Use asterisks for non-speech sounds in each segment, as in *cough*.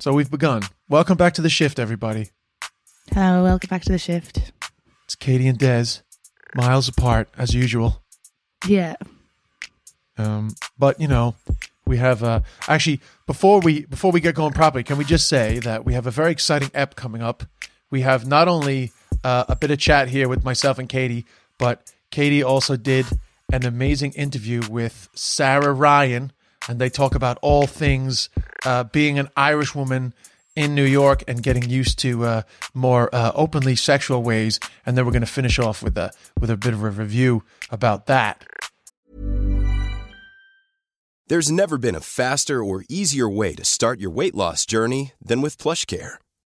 So we've begun. Welcome back to the shift, everybody. Hello, welcome back to the shift. It's Katie and Des, miles apart as usual. Yeah. Um, but you know, we have uh, actually before we before we get going properly, can we just say that we have a very exciting ep coming up. We have not only uh, a bit of chat here with myself and Katie, but Katie also did an amazing interview with Sarah Ryan, and they talk about all things uh, being an Irish woman in New York and getting used to uh, more uh, openly sexual ways. And then we're going to finish off with a with a bit of a review about that. There's never been a faster or easier way to start your weight loss journey than with PlushCare.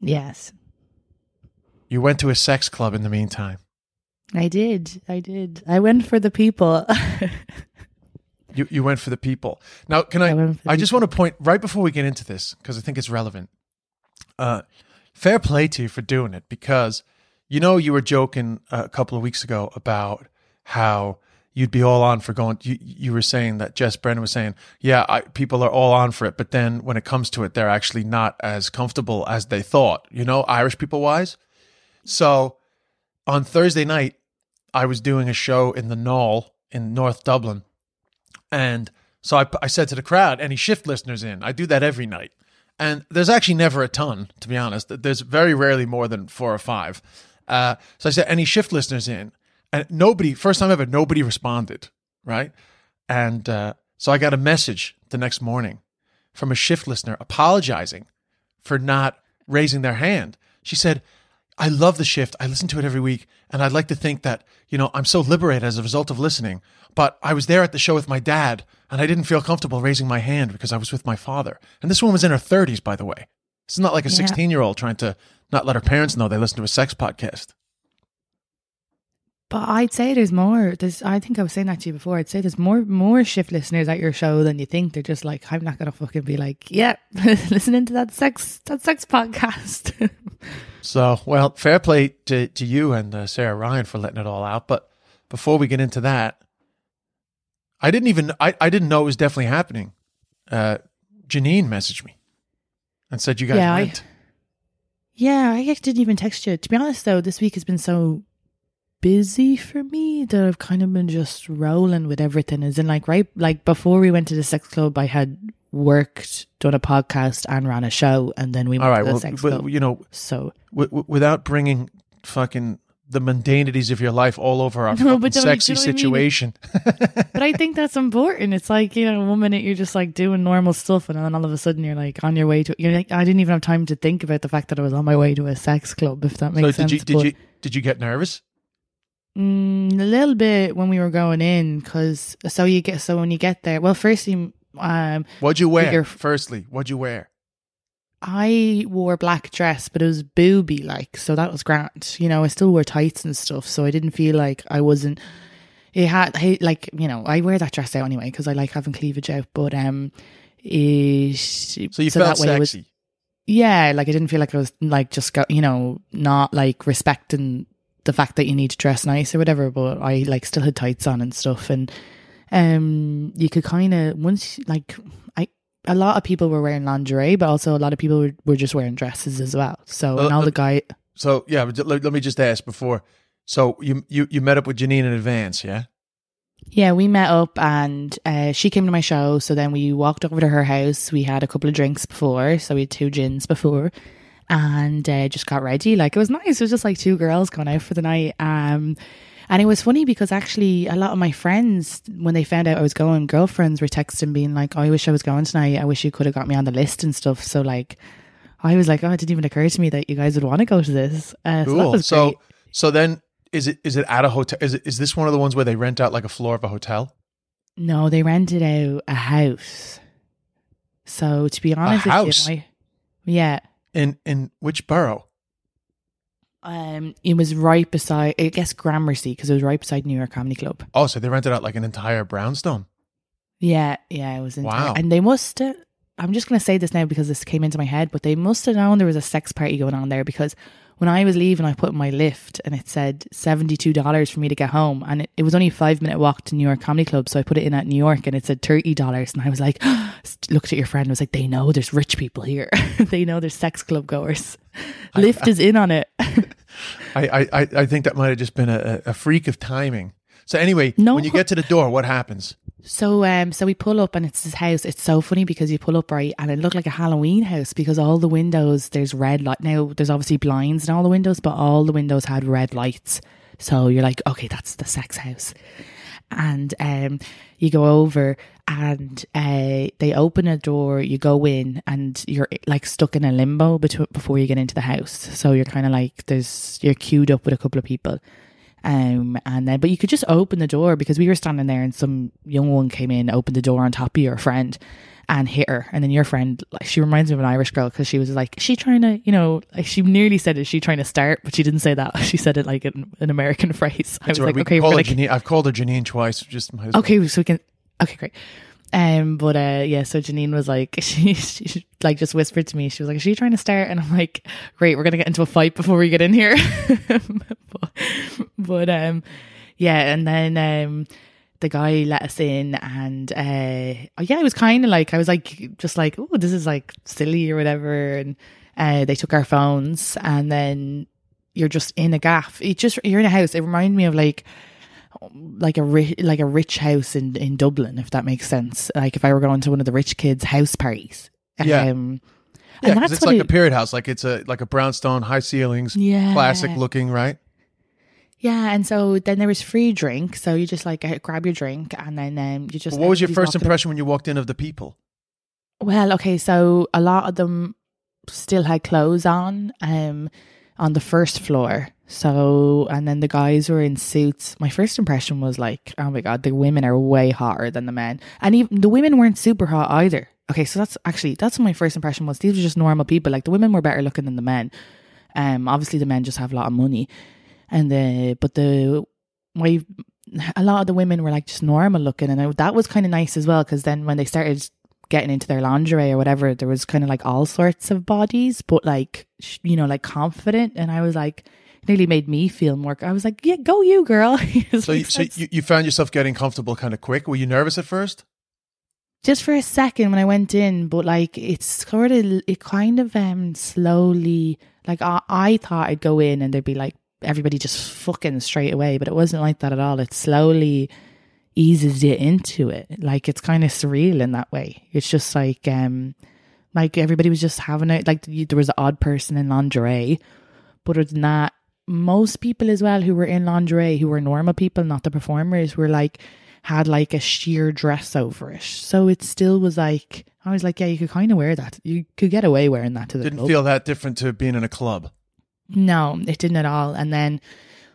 Yes. you went to a sex club in the meantime. I did. I did. I went for the people. *laughs* You you went for the people. Now, can I? I went for the I just want to point right before we get into this because I think it's relevant. Uh, fair play to you for doing it because you know you were joking a couple of weeks ago about how you'd be all on for going. You you were saying that Jess Brennan was saying, yeah, I, people are all on for it, but then when it comes to it, they're actually not as comfortable as they thought. You know, Irish people wise. So on Thursday night, I was doing a show in the Knoll in North Dublin. And so I, I said to the crowd, any shift listeners in? I do that every night. And there's actually never a ton, to be honest. There's very rarely more than four or five. Uh, so I said, any shift listeners in? And nobody, first time ever, nobody responded, right? And uh, so I got a message the next morning from a shift listener apologizing for not raising their hand. She said, I love the shift. I listen to it every week. And I'd like to think that, you know, I'm so liberated as a result of listening. But I was there at the show with my dad and I didn't feel comfortable raising my hand because I was with my father. And this woman was in her 30s, by the way. It's not like a Yeah. 16 year old trying to not let her parents know they listen to a sex podcast. But I'd say there's more. There's. I think I was saying that to you before. I'd say there's more more shift listeners at your show than you think. They're just like, I'm not gonna fucking be like, yeah, *laughs* listening to that sex that sex podcast. *laughs* So, well, fair play to, to you and uh, Sarah Ryan for letting it all out. But before we get into that, I didn't even I, I didn't know it was definitely happening. Uh, Janine messaged me and said you guys Yeah, I- went. Yeah, I didn't even text you. To be honest, though, this week has been so busy for me that I've kind of been just rolling with everything. As in, like, right, like before we went to the sex club, I had worked, done a podcast, and ran a show, and then we went all right, to the well, sex but, club. you know, So, w- w- without bringing fucking the mundanities of your life all over our *laughs* No, but sexy you know what I mean? situation. *laughs* but I think that's important. It's like you know, one minute you're just like doing normal stuff, and then all of a sudden you're like on your way to. You're like, I didn't even have time to think about the fact that I was on my way to a sex club. If that makes so sense. did you did But- you did you get nervous? Mm, a little bit when we were going in, because so you get so when you get there. Well, firstly, um, What'd you wear? your- Firstly, what'd you wear? I wore a black dress, but it was booby like, so that was grand. You know, I still wore tights and stuff, so I didn't feel like I wasn't. It had like you know I wear that dress out anyway because I like having cleavage out, but um, it, So you felt it was sexy. yeah, like I didn't feel like I was like just go, you know, not like respecting the fact that you need to dress nice or whatever, but I like still had tights on and stuff and um you could kind of once like I a lot of people were wearing lingerie, but also a lot of people were, were just wearing dresses as well. So Well, and all uh, the guy So yeah, let, let me just ask before. So you you you met up with Janine in advance, yeah? Yeah, we met up and uh, she came to my show. So then we walked over to her house. We had a couple of drinks before. So we had two gins before and uh, just got ready. Like it was nice. It was just like two girls going out for the night. Um, and it was funny because actually a lot of my friends, when they found out I was going, girlfriends were texting being like, oh, I wish I was going tonight. I wish you could have got me on the list and stuff. So like, I was like, oh, it didn't even occur to me that you guys would want to go to this. Uh, so Cool. was So, so then is it is it at a hotel? Is it is this one of the ones where they rent out like a floor of a hotel? No, they rented out a house. So to be honest, with you, house? I- yeah, In in which borough? um, it was right beside, I guess Gramercy, because it was right beside New York Comedy Club. Oh, so they rented out like an entire brownstone. Yeah, yeah, it was. In Wow. And they must. I'm just going to say this now because this came into my head, but they must have known there was a sex party going on there because when I was leaving, I put in my Lyft and it said seventy two dollars for me to get home, and it, it was only a five minute walk to New York Comedy Club, so I put it in at New York and it said thirty dollars, and I was like, *gasps* looked at your friend, and was like, they know there's rich people here, *laughs* they know there's sex club goers. *laughs* Lyft is in on it. *laughs* I I I- I think that might have just been a, a freak of timing. So anyway, No. when you get to the door, what happens? So um so we pull up and it's this house. It's so funny because you pull up right and it looked like a Halloween house because all the windows there's red light now there's obviously blinds in all the windows, but all the windows had red lights. So you're like, okay, that's the sex house. And um you go over and uh they open a door, you go in and you're like stuck in a limbo between before you get into the house. So you're kind of like there's you're queued up with a couple of people. Um, and then, but you could just open the door because we were standing there and some young one came in, opened the door on top of your friend and hit her. And then your friend, like, she reminds me of an Irish girl because she was like, is she trying to, you know, like she nearly said, is she trying to start? But she didn't say that. *laughs* She said it like an, an American *laughs* phrase. I was So like, we okay, call we're her Janine. I've called her Janine twice. Just as well. okay, so we can. Okay, great. Um, but uh, yeah, so Janine was like, *laughs* she, she like just whispered to me. She was like, "Is she trying to start?" And I'm like, "Great, we're gonna get into a fight before we get in here." *laughs* but, but um, yeah, and then um, the guy let us in, and uh, oh, yeah, it was kind of like I was like, just like, oh, this is like silly or whatever, and uh, they took our phones, and then you're just in a gaff. It just you're in a house. It reminded me of like like a ri- like a rich house in in Dublin, if that makes sense. Like if I were going to one of the rich kids' house parties. Yeah. Um, Yeah, and 'cause that's it's like it, a period house. Like it's a like a brownstone, high ceilings, Yeah. classic looking, right? yeah. And so then there was free drink, so you just like uh, grab your drink and then um, you just. what was your first impression when you walked in of the people? Well, okay, so a lot of them still had clothes on, um, on the first floor. So, and then the guys were in suits. My first impression was like, oh my god, the women are way hotter than the men, and even the women weren't super hot either. Okay, so that's actually that's my first impression was. These were just normal people. Like the women were better looking than the men. Um, obviously the men just have a lot of money, and the but the my a lot of the women were like just normal looking, and I, that was kind of nice as well because then when they started getting into their lingerie or whatever, there was kind of like all sorts of bodies, but like you know, like confident, and I was like, nearly made me feel more. I was like, yeah, go you, girl. *laughs* So, you, so you, you found yourself getting comfortable kind of quick. Were you nervous at first? just for a second when I went in, but like it's sort of it kind of um slowly like I, I thought I'd go in and there'd be like everybody just fucking straight away, but it wasn't like that at all. It slowly eases you into it. Like it's kind of surreal in that way. It's just like um like everybody was just having it like there was an odd person in lingerie, but other than that, most people as well who were in lingerie, who were normal people, not the performers, were like had like a sheer dress over it. So it still was like I was like, yeah, you could kind of wear that. You could get away wearing that to the Didn't club. feel that different to being in a club. No, it didn't at all. And then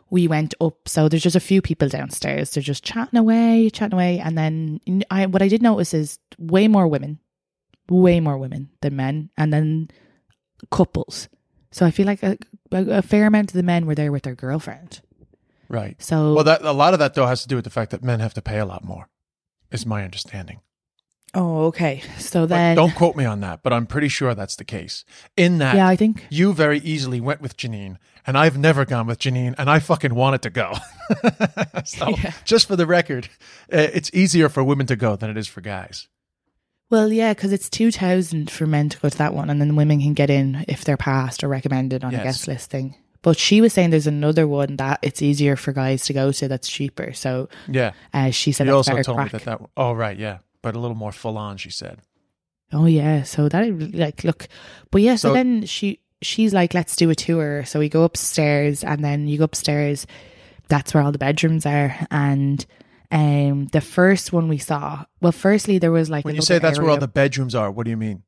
we went up. So there's just a few people downstairs. They're just chatting away, chatting away. And then I, what I did notice is way more women, way more women than men, and then couples. So I feel like a, a, a fair amount of the men were there with their girlfriend. Right. So Well, that a lot of that though has to do with the fact that men have to pay a lot more. Is my understanding. oh, okay. So But then, don't quote me on that, but I'm pretty sure that's the case. In that, yeah, I think you very easily went with Janine, and I've never gone with Janine, and I fucking wanted to go. *laughs* so, *laughs* Yeah. just for the record, uh, it's easier for women to go than it is for guys. Well, yeah, because it's two thousand for men to go to that one, and then women can get in if they're passed or recommended on Yes. a guest listing. But she was saying there's another one that it's easier for guys to go to that's cheaper. So Yeah. uh, she said You also told crack. me that that. Oh right, yeah, but a little more full on. She said. Oh yeah, so that like look, but yeah. So, So- then she she's like, let's do a tour. So we go upstairs, and then you go upstairs. That's where all the bedrooms are, and um, the first one we saw. Well, firstly there was like When you say that's where all the bedrooms are, what do you mean?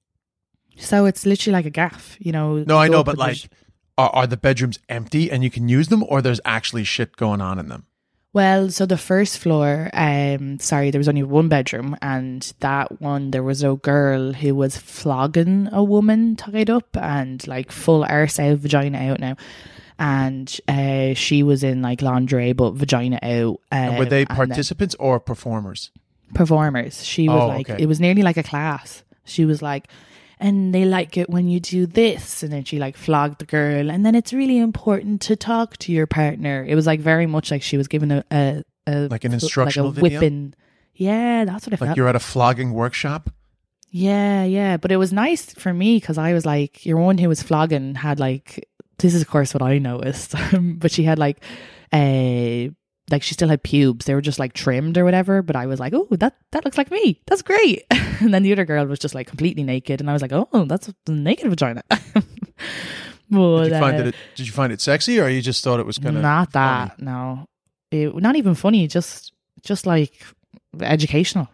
So it's literally like a gaff, you know. No, I know, but like, are, are the bedrooms empty and you can use them, or there's actually shit going on in them? Well, so the first floor, um, sorry, there was only one bedroom, and that one there was a girl who was flogging a woman tied up and like full arse out, vagina out now, and uh, she was in like lingerie but vagina out. Um, And were they and participants or performers? performers? She was Oh, like, okay. it was nearly like a class. She was like. And they like it when you do this, and then she like flogged the girl, and then it's really important to talk to your partner. It was like very much like she was given a, a, a Like an like instructional a video? whipping. Yeah, that's what I Like felt. you're at a flogging workshop? Yeah, yeah, but it was nice for me because I was like, your one who was flogging had like this is of course what I noticed, *laughs* but she had like, uh, like she still had pubes. They were just like trimmed or whatever. But I was like, oh, that that looks like me. That's great. *laughs* and then the other girl was just like completely naked, and I was like, oh, that's a naked vagina. *laughs* but Did you find uh, it? Did you find it sexy, or you just thought it was kind of not that no, it, not even funny. Just just like educational.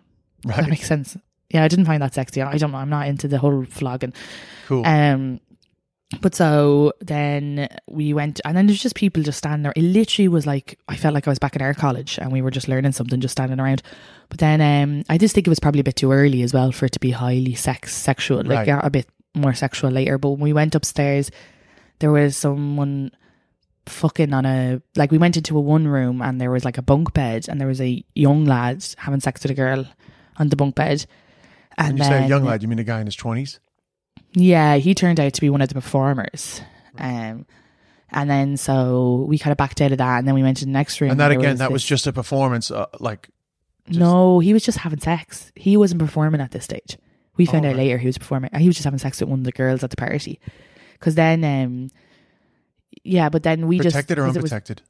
If That makes sense. Yeah, I didn't find that sexy. I don't know. I'm not into the whole flogging. Cool. Um, but so then we went, and then there's just people just standing there. It literally was like I felt like I was back in our college, and we were just learning something, just standing around. But then um, I just think it was probably a bit too early as well for it to be highly sex sexual. Like Right. yeah, a bit more sexual later. But when we went upstairs, there was someone fucking on a like we went into a one room and there was like a bunk bed and there was a young lad having sex with a girl on the bunk bed. And you say a young lad, you mean a guy in his twenties? Yeah, he turned out to be one of the performers. Um, and then so we kind of backed out of that, and then we went to the next room. And that again, that was just a performance. Uh, like, just- no, he was just having sex. He wasn't performing at this stage. We found Oh, out right. later he was performing. He was just having sex with one of the girls at the party. Because then, um, yeah, but then we protected just or 'cause it was- unprotected?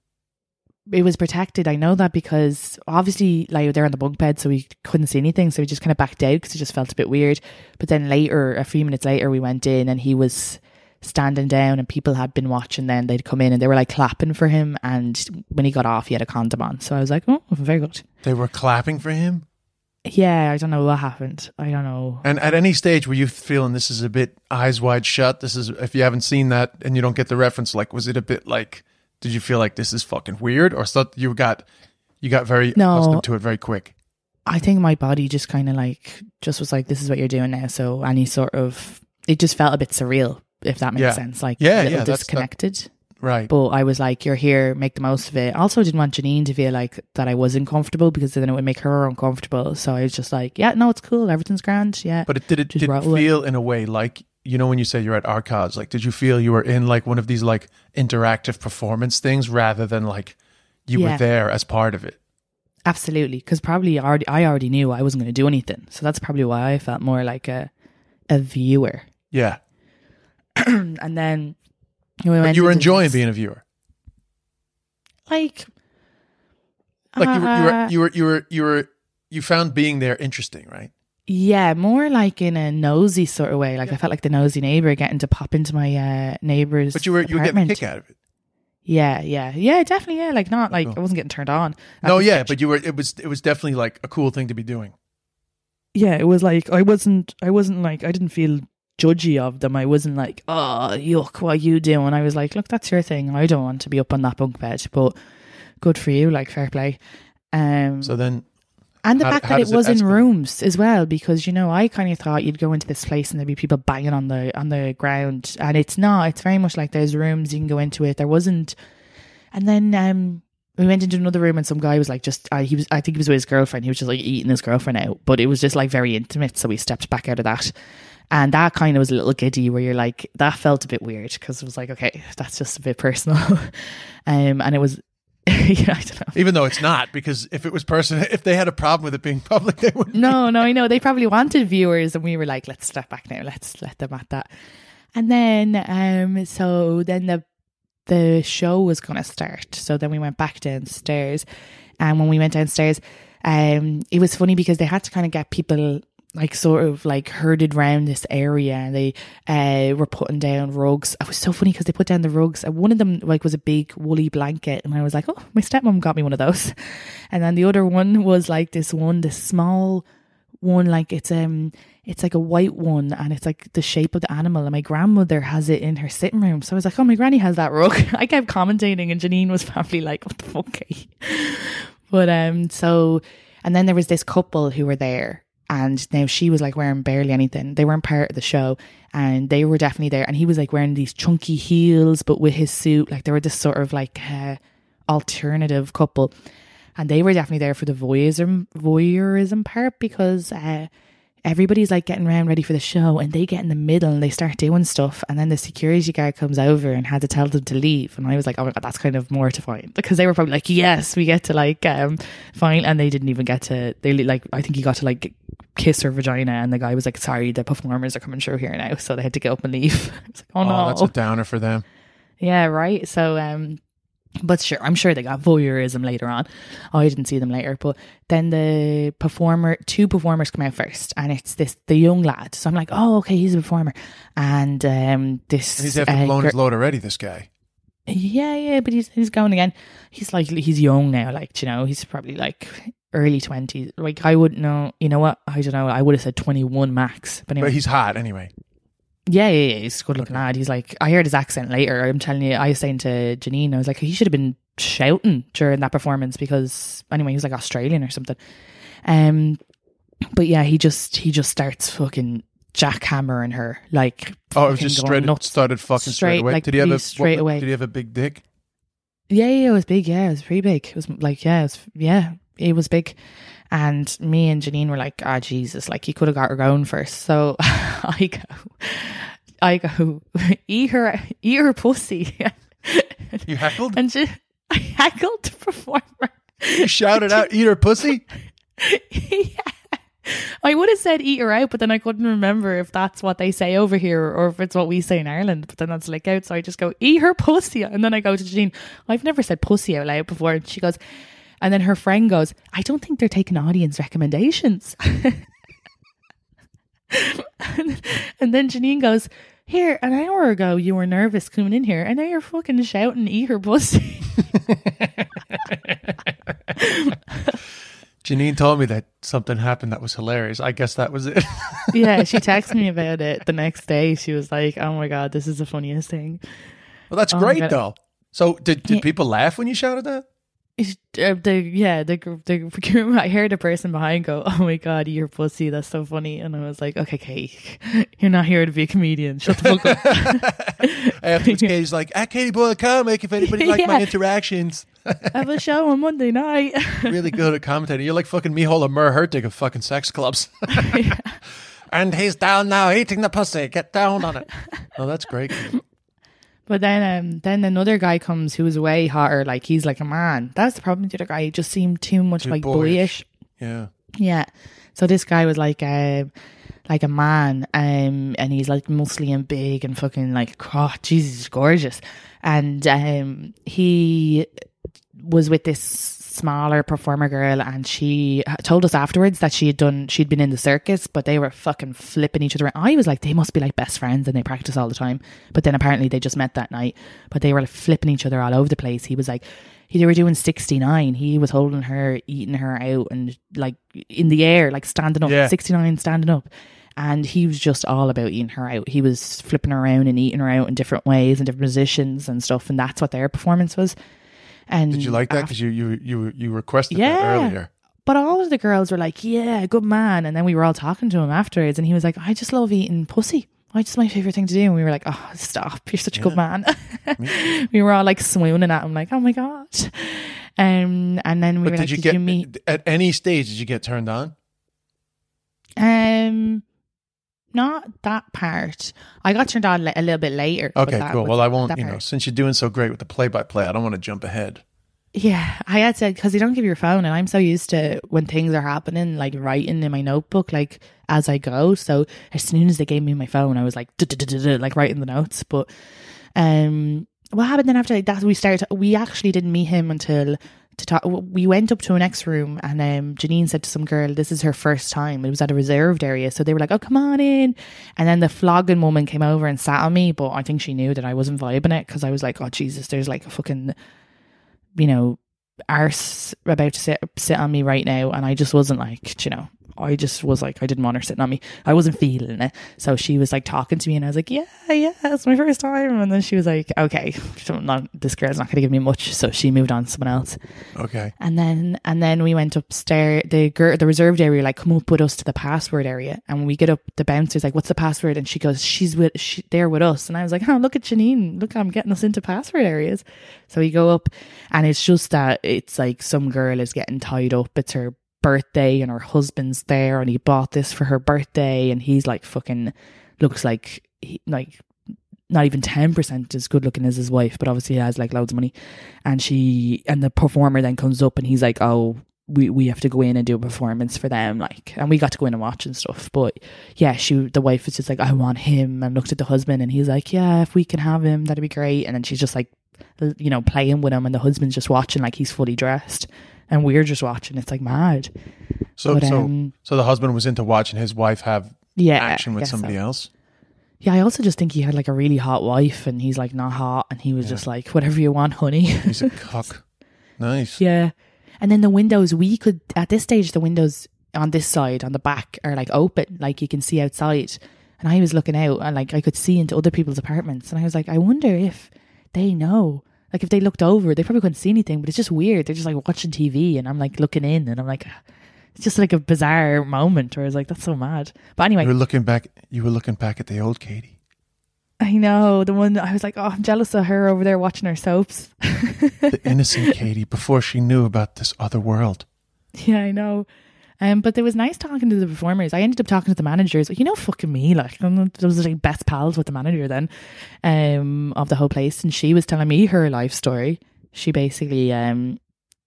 It was protected. I know that because obviously, like they're on the bunk bed, so we couldn't see anything. So we just kind of backed out because it just felt a bit weird. But then later, a few minutes later, we went in and he was standing down, and people had been watching. Then they'd come in and they were like clapping for him. And when he got off, he had a condom on. So I was like, oh, very good. They were clapping for him. Yeah, I don't know what happened. I don't know. And at any stage, were you feeling this is a bit eyes wide shut? This is if you haven't seen that and you don't get the reference, like was it a bit like? Did you feel like this is fucking weird, or thought you got you got very No. accustomed to it very quick? I think my body just kind of like just was like, this is what you're doing now. So any sort of it just felt a bit surreal, if that makes Yeah. sense. Like Yeah, a little yeah, that's- that- disconnected. Right. But I was like, you're here, make the most of it. Also, didn't want Janine to feel like that I was uncomfortable because then it would make her uncomfortable. So I was just like, yeah, no, it's cool. Everything's grand. Yeah. But it did it did it. feel in a way like you know when you say you're at archives, like did you feel you were in like one of these like interactive performance things rather than like you Yeah. were there as part of it? Absolutely. Because probably already, I already knew I wasn't going to do anything. So that's probably why I felt more like a, a viewer. Yeah. *clears throat* and then we But you were enjoying this- being a viewer. like, Like you were, you uh, were you were you were you were you found being there interesting, right? Yeah, more like in a nosy sort of way. Like I felt like the nosy neighbor getting to pop into my uh, neighbor's. But you were you were getting a kick out of it. Yeah, yeah, yeah, definitely. Yeah, like not like Cool. I wasn't getting turned on. No, yeah, but you were it was it was definitely like a cool thing to be doing. yeah, it was like I wasn't. I wasn't like I didn't feel judgy of them. I wasn't like, oh yuck, what are you doing? I was like, look, that's your thing. I don't want to be up on that bunk bed, but good for you. Like fair play. Um, So then And the How- fact that it it was in rooms as well, because you know, I kind of thought you'd go into this place and there'd be people banging on the on the ground, and it's not. It's very much like there's rooms you can go into it. There wasn't, and then um, we went into another room and some guy was like, just uh, he was, I think he was with his girlfriend. He was just like eating his girlfriend out, but it was just like very intimate. So we stepped back out of that, and that kind of was a little giddy where you're like, that felt a bit weird because it was like, okay, that's just a bit personal, *laughs* um, and it was. *laughs* yeah, I don't know. even though it's not, because if it was person if they had a problem with it being public, they wouldn't No, no, I know. They probably wanted viewers and we were like, let's step back now. Let's let them at that. And then um so then the the show was going to start. So then we went back downstairs. And when we went downstairs, um, it was funny because they had to kind of get people like sort of like herded round this area and they uh were putting down rugs. It was so funny because they put down the rugs. And one of them like was a big woolly blanket and I was like, Oh, my stepmom got me one of those. *laughs* And then the other one was like this one, this small one, like it's um it's like a white one and it's like the shape of the animal and my grandmother has it in her sitting room. So I was like, Oh, my granny has that rug. *laughs* I kept commentating and Janine was *laughs* probably like, What the fuck? eh?" But um so and then there was this couple who were there and now she was like wearing barely anything. They weren't part of the show and they were definitely there. And he was like wearing these chunky heels, but with his suit, like they were this sort of like uh, alternative couple. And they were definitely there for the voyeurism, voyeurism part because uh, everybody's like getting around ready for the show and they get in the middle and they start doing stuff. And then the security guard comes over and had to tell them to leave. And I was like, oh my God, that's kind of mortifying *laughs* because they were probably like, yes, we get to like, um, fine. And they didn't even get to, they like, I think he got to like kiss her vagina. And the guy was like, sorry, the performers are coming through here now. So they had to get up and leave. *laughs* I was like, oh, Oh, no. that's a downer for them. Yeah, right. So, um, but sure, I'm sure they got voyeurism later on. I didn't see them later, but then the performer, two performers come out first, and it's this the young lad. So I'm like, oh, okay, he's a performer, and um, this And he's after uh, blown gir- his load already, this guy. yeah, yeah, but he's he's going again. He's like he's young now, like you know, he's probably like early twenties. Like I wouldn't know, you know what? I don't know. I would have said twenty one max, but anyway, But he's hot anyway. Yeah, yeah, yeah, he's a good looking lad. He's like, I heard his accent later. I'm telling you, I was saying to Janine, I was like, he should have been shouting during that performance because anyway, he was like Australian or something. Um, but yeah, he just he just starts fucking jackhammering her like. Oh, it was just straight nuts. started fucking straight, Straight, away. like, did he have a straight what- away. Did he have a big dick? Yeah, yeah, it was big. Yeah, it was pretty big. It was like, yeah, it was, yeah, it was big. And me and Janine were like, ah, Jesus, like you could have got her going first. So *laughs* I go, I go, eat her, eat her pussy. *laughs* You heckled? and she, I heckled the performer. You shouted out, "Eat her pussy!" *laughs* yeah. I would have said eat her out, but then I couldn't remember if that's what they say over here or if it's what we say in Ireland. But then that's like out, so I just go eat her pussy, and then I go to Jean. I've never said pussy out loud before, and she goes, and then her friend goes, I don't think they're taking audience recommendations. and, *laughs* and then Janine goes, Here, an hour ago you were nervous coming in here, and now you're fucking shouting, eat her pussy. *laughs* Janine told me that something happened that was hilarious. I guess that was it. *laughs* yeah, she texted me about it the next day. She was like, "Oh my god, this is the funniest thing." well, that's Oh great though. So, did did Yeah. people laugh when you shouted that? Uh, the yeah the the *laughs* I heard a person behind go, "Oh my god, you're pussy." That's so funny, and I was like, "Okay, okay, *laughs* you're not here to be a comedian. Shut the fuck up." *laughs* Afterwards, Katie's like, "At Katie Boyle comic. If anybody liked my interactions, I have a show on Monday night. really good at commentating. You're like fucking Micheál Ó Muircheartaigh of fucking sex clubs." and he's down now eating the pussy. Get down on it. Oh, that's great. But then, um, then another guy comes who's way hotter. Like he's like a man. That's the problem. with The other guy he just seemed too much Too like boyish. boyish. Yeah. Yeah. So this guy was like a like a man, um, and he's like muscly and big and fucking like, oh, Jesus, gorgeous. And um, he was with this smaller performer girl, and she told us afterwards that she had done, she'd been in the circus, but they were fucking flipping each other. I was like, they must be like best friends, and they practice all the time. But then apparently they just met that night, but they were like flipping each other all over the place. He was like, they were doing 69 he was holding her eating her out and like in the air like standing up Yeah. 69 standing up and he was just all about eating her out he was flipping her around and eating her out in different ways and different positions and stuff and that's what their performance was and Did you like that? Because you you you you requested that earlier. but all of the girls were like yeah good man and then we were all talking to him afterwards and he was like i just love eating pussy I just my favorite thing to do, and we were like, "Oh, stop! You're such a good man." *laughs* we were all like swooning at him, like, "Oh my god!" Um, and then we But were did like, you "Did get you meet?" at any stage? Did you get turned on? Um, not that part. I got turned on a little bit later. Okay, that cool. Well, I won't. You know, since you're doing so great with the play-by-play, I don't want to jump ahead. Yeah, I had to because they don't give your phone, and I'm so used to when things are happening, like writing in my notebook, like as I go. So as soon as they gave me my phone, I was like, like writing the notes. But um, what happened then after that? We started. We actually didn't meet him until to talk. We went up to an next room, and um, Janine said to some girl, "This is her first time." It was at a reserved area, so they were like, "Oh, come on in." And then the flogging woman came over and sat on me, but I think she knew that I wasn't vibing it because I was like, "Oh Jesus, there's like a fucking, you know, arse about to sit sit on me right now," and I just wasn't like, you know, I just was like, I didn't want her sitting on me. I wasn't feeling it. So she was like talking to me, and I was like, yeah, yeah, it's my first time. And then she was like, okay, not, this girl's not going to give me much. So she moved on to someone else. Okay. And then and then we went upstairs. The girl, the reserved area, like come up with us to the password area. And when we get up, the bouncer's like, "What's the password?" And she goes, "She's with, she, there with us." And I was like, "Oh, look at Janine! Look, I'm getting us into password areas." So we go up, and it's just that it's like some girl is getting tied up. It's her birthday, and her husband's there, and he bought this for her birthday, and he's like fucking looks like he, like not even 10% as good looking as his wife, but obviously he has like loads of money. And she, and the performer then comes up and he's like, oh, we, we have to go in and do a performance for them. Like, and we got to go in and watch and stuff. But yeah, she, the wife was just like, I want him. And looked at the husband and he's like, yeah, if we can have him, that'd be great. And then she's just like, you know, playing with him and the husband's just watching like he's fully dressed. And we're just watching. It's like mad. So But, so um, so the husband was into watching his wife have Yeah. action with guess so. somebody else. Yeah, I also just think he had like a really hot wife and he's like not hot and he was just like, whatever you want, honey. He's a *laughs* cock. Nice. Yeah. And then the windows, we could, at this stage, the windows on this side, on the back, are like open, like you can see outside. And I was looking out and like I could see into other people's apartments. And I was like, I wonder if they know. Like if they looked over, they probably couldn't see anything, but it's just weird. They're just like watching TV and I'm like looking in and I'm like, *sighs* it's just like a bizarre moment where I was like, that's so mad. But anyway, You were looking back. You were looking back at the old Katie. I know the one I was like, oh, I'm jealous of her over there watching her soaps. The innocent *laughs* Katie before she knew about this other world. Yeah, I know. Um, but it was nice talking to the performers. I ended up talking to the managers. You know, fucking me, like I was like best pals with the manager then, um, of the whole place, and she was telling me her life story. She basically um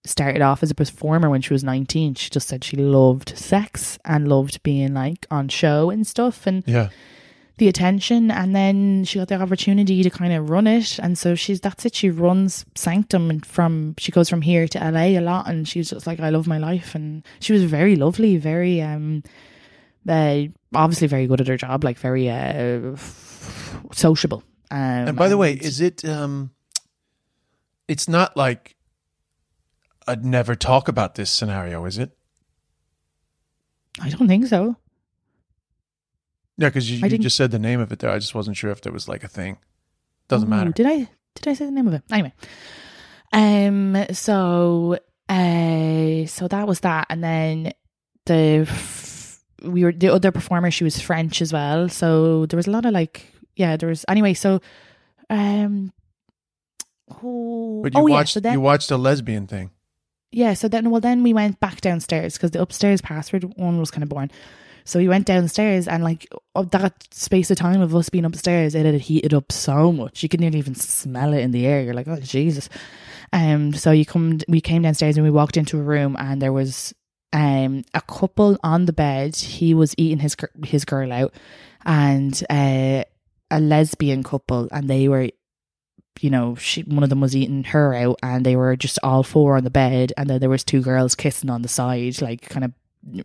started off as a performer when she was nineteen. She just said she loved sex and loved being like on show and stuff, and Yeah. The attention and then she got the opportunity to kind of run it. And so she's that's it. She runs sanctum and from she goes from here to la a lot and she's just like i love my life. And she was very lovely very um uh, obviously very good at her job like very uh sociable. Um, And by the way, is it um it's not like I'd never talk about this scenario, is it? i don't think so Yeah, because you, you just said the name of it there. I just wasn't sure if there was like a thing. Doesn't Ooh, matter. Did I did I say the name of it? Anyway. Um so uh so that was that and then the f- we were the other performer she was French as well. So there was a lot of like yeah, there was anyway, so um oh, But you oh, yeah, watched so then, you watched a lesbian thing. yeah, so then well then we went back downstairs because the upstairs password one was kind of boring. So we went downstairs and like that space of time of us being upstairs, it had heated up so much. You could nearly even smell it in the air. You're like, oh Jesus. Um so you come we came downstairs and we walked into a room and there was um a couple on the bed. He was eating his his girl out and uh a lesbian couple and they were you know, she one of them was eating her out, and they were just all four on the bed, and then there was two girls kissing on the side, like kind of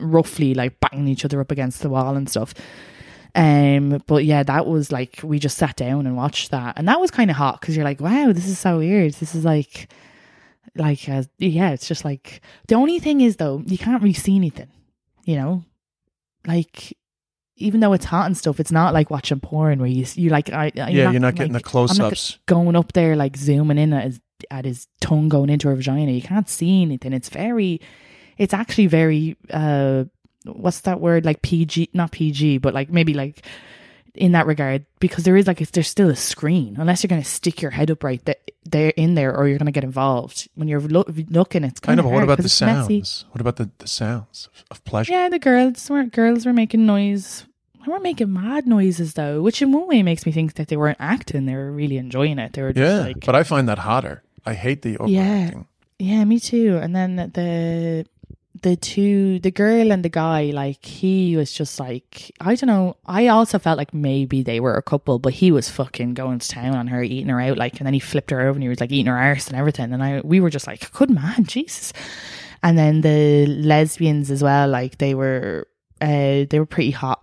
roughly like banging each other up against the wall and stuff. Um, but yeah, that was like we just sat down and watched that, and that was kind of hot because you're like, wow, this is so weird. This is like, like, uh, yeah, it's just like the only thing is though, you can't really see anything, you know, like. Even though it's hot and stuff, it's not like watching porn where you you like I yeah, you're not getting like, the close ups going up there like zooming in at his at his tongue going into her vagina. You can't see anything. It's very it's actually very uh what's that word? Like PG not PG, but like maybe like in that regard, because there is like there's still a screen. Unless you're gonna stick your head up right there, there in there or you're gonna get involved. When you're loo- looking it's Kind of. What about the sounds? sounds? What about the, the sounds of pleasure? Yeah, the girls weren't girls were making noise. They weren't making mad noises though, which in one way makes me think that they weren't acting. They were really enjoying it. They were Yeah, like but I find that hotter. I hate the overacting. Yeah, me too. And then the the two, the girl and the guy, like he was just like, I don't know. I also felt like maybe they were a couple, but he was fucking going to town on her, eating her out, like, and then he flipped her over and he was like eating her arse and everything. And I, we were just like, good man, Jesus. And then the lesbians as well, like they were, uh, they were pretty hot.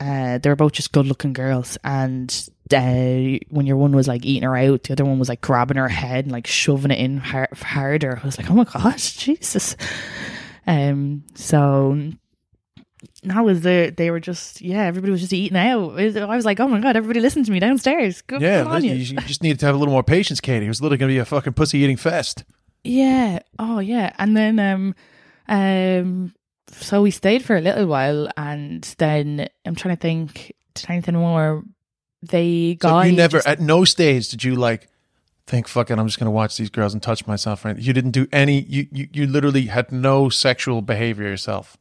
Uh, they were both just good looking girls. And uh, when your one was like eating her out, the other one was like grabbing her head and like shoving it in har- harder. I was like, oh my gosh, Jesus. Um, so that was the they were just yeah everybody was just eating out. I was like, oh my god, everybody listen to me downstairs. Good, Yeah, on you. you. just needed to have a little more patience, Katie. It was literally going to be a fucking pussy eating fest. Yeah. Oh yeah. And then um um so we stayed for a little while and then I'm trying to think did anything more they So you never, just- at no stage, did you like think, "Fuck it, I'm just going to watch these girls and touch myself." Right? You didn't do any. You, you you literally had no sexual behavior yourself.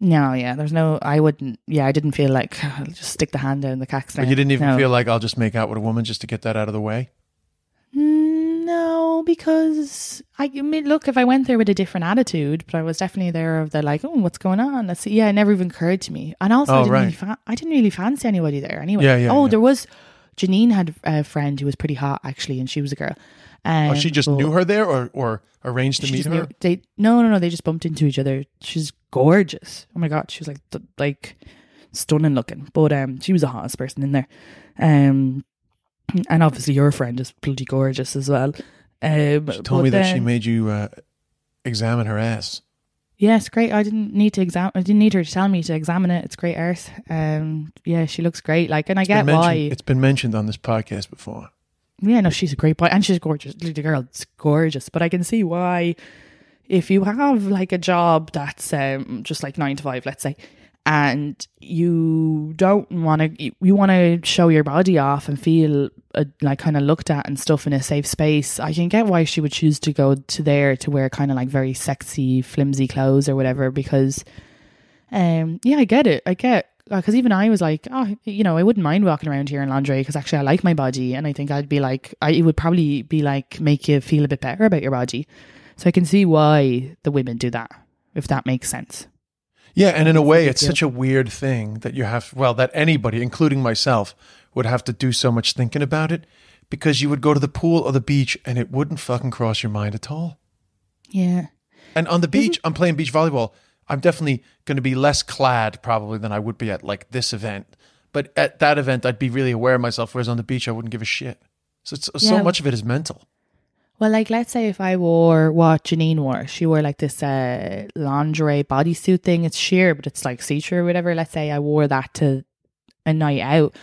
No, yeah, there's no I wouldn't yeah, I didn't feel like *sighs* I'll just stick the hand down the cax But you didn't even No. feel like I'll just make out with a woman just to get that out of the way. Mm, No, because I, I mean, look, if I went there with a different attitude, but I was definitely there of the like, oh, what's going on? Let's see. Yeah, it never even occurred to me. And also, Oh, I, didn't right. really fa- I didn't really fancy anybody there anyway. Yeah, yeah, Oh, yeah. there was Janine had a friend who was pretty hot actually, and she was a girl. Um, oh, she just knew her there, or or arranged to meet her. knew- they no, no, no. They just bumped into each other. She's gorgeous. Oh my god, she was like th- like stunning looking. But um, she was the hottest person in there. Um, and obviously your friend is bloody gorgeous as well. Um, She told me that she made you uh, examine her ass. Yes, great. I didn't need to examine. I didn't need her to tell me to examine it. It's great earth. Um, yeah, she looks great. Like, and I It's get why. It's been mentioned on this podcast before. Yeah, no, she's a great boy, and she's gorgeous. The girl's gorgeous, but I can see why. If you have like a job that's um, just like nine to five, let's say, and you don't want to, you, want to show your body off and feel uh, like kind of looked at and stuff in a safe space, I can get why she would choose to go to there to wear kind of like very sexy, flimsy clothes or whatever. Because, um, yeah, I get it. I get because even I was like, oh, you know, I wouldn't mind walking around here in lingerie because actually I like my body, and I think I'd be like, I it would probably be like make you feel a bit better about your body. So I can see why the women do that, if that makes sense. Yeah, and in a way, it's such a weird thing that you have, well, that anybody, including myself, would have to do so much thinking about it because you would go to the pool or the beach and it wouldn't fucking cross your mind at all. Yeah. And on the beach, I'm playing beach volleyball. I'm definitely going to be less clad probably than I would be at like this event. But at that event, I'd be really aware of myself, whereas on the beach, I wouldn't give a shit. So it's, so Yeah. much of it is mental. Well, like let's say if I wore what Janine wore, she wore like this uh, lingerie bodysuit thing. It's sheer, but it's like see through or whatever. Let's say I wore that to a night out,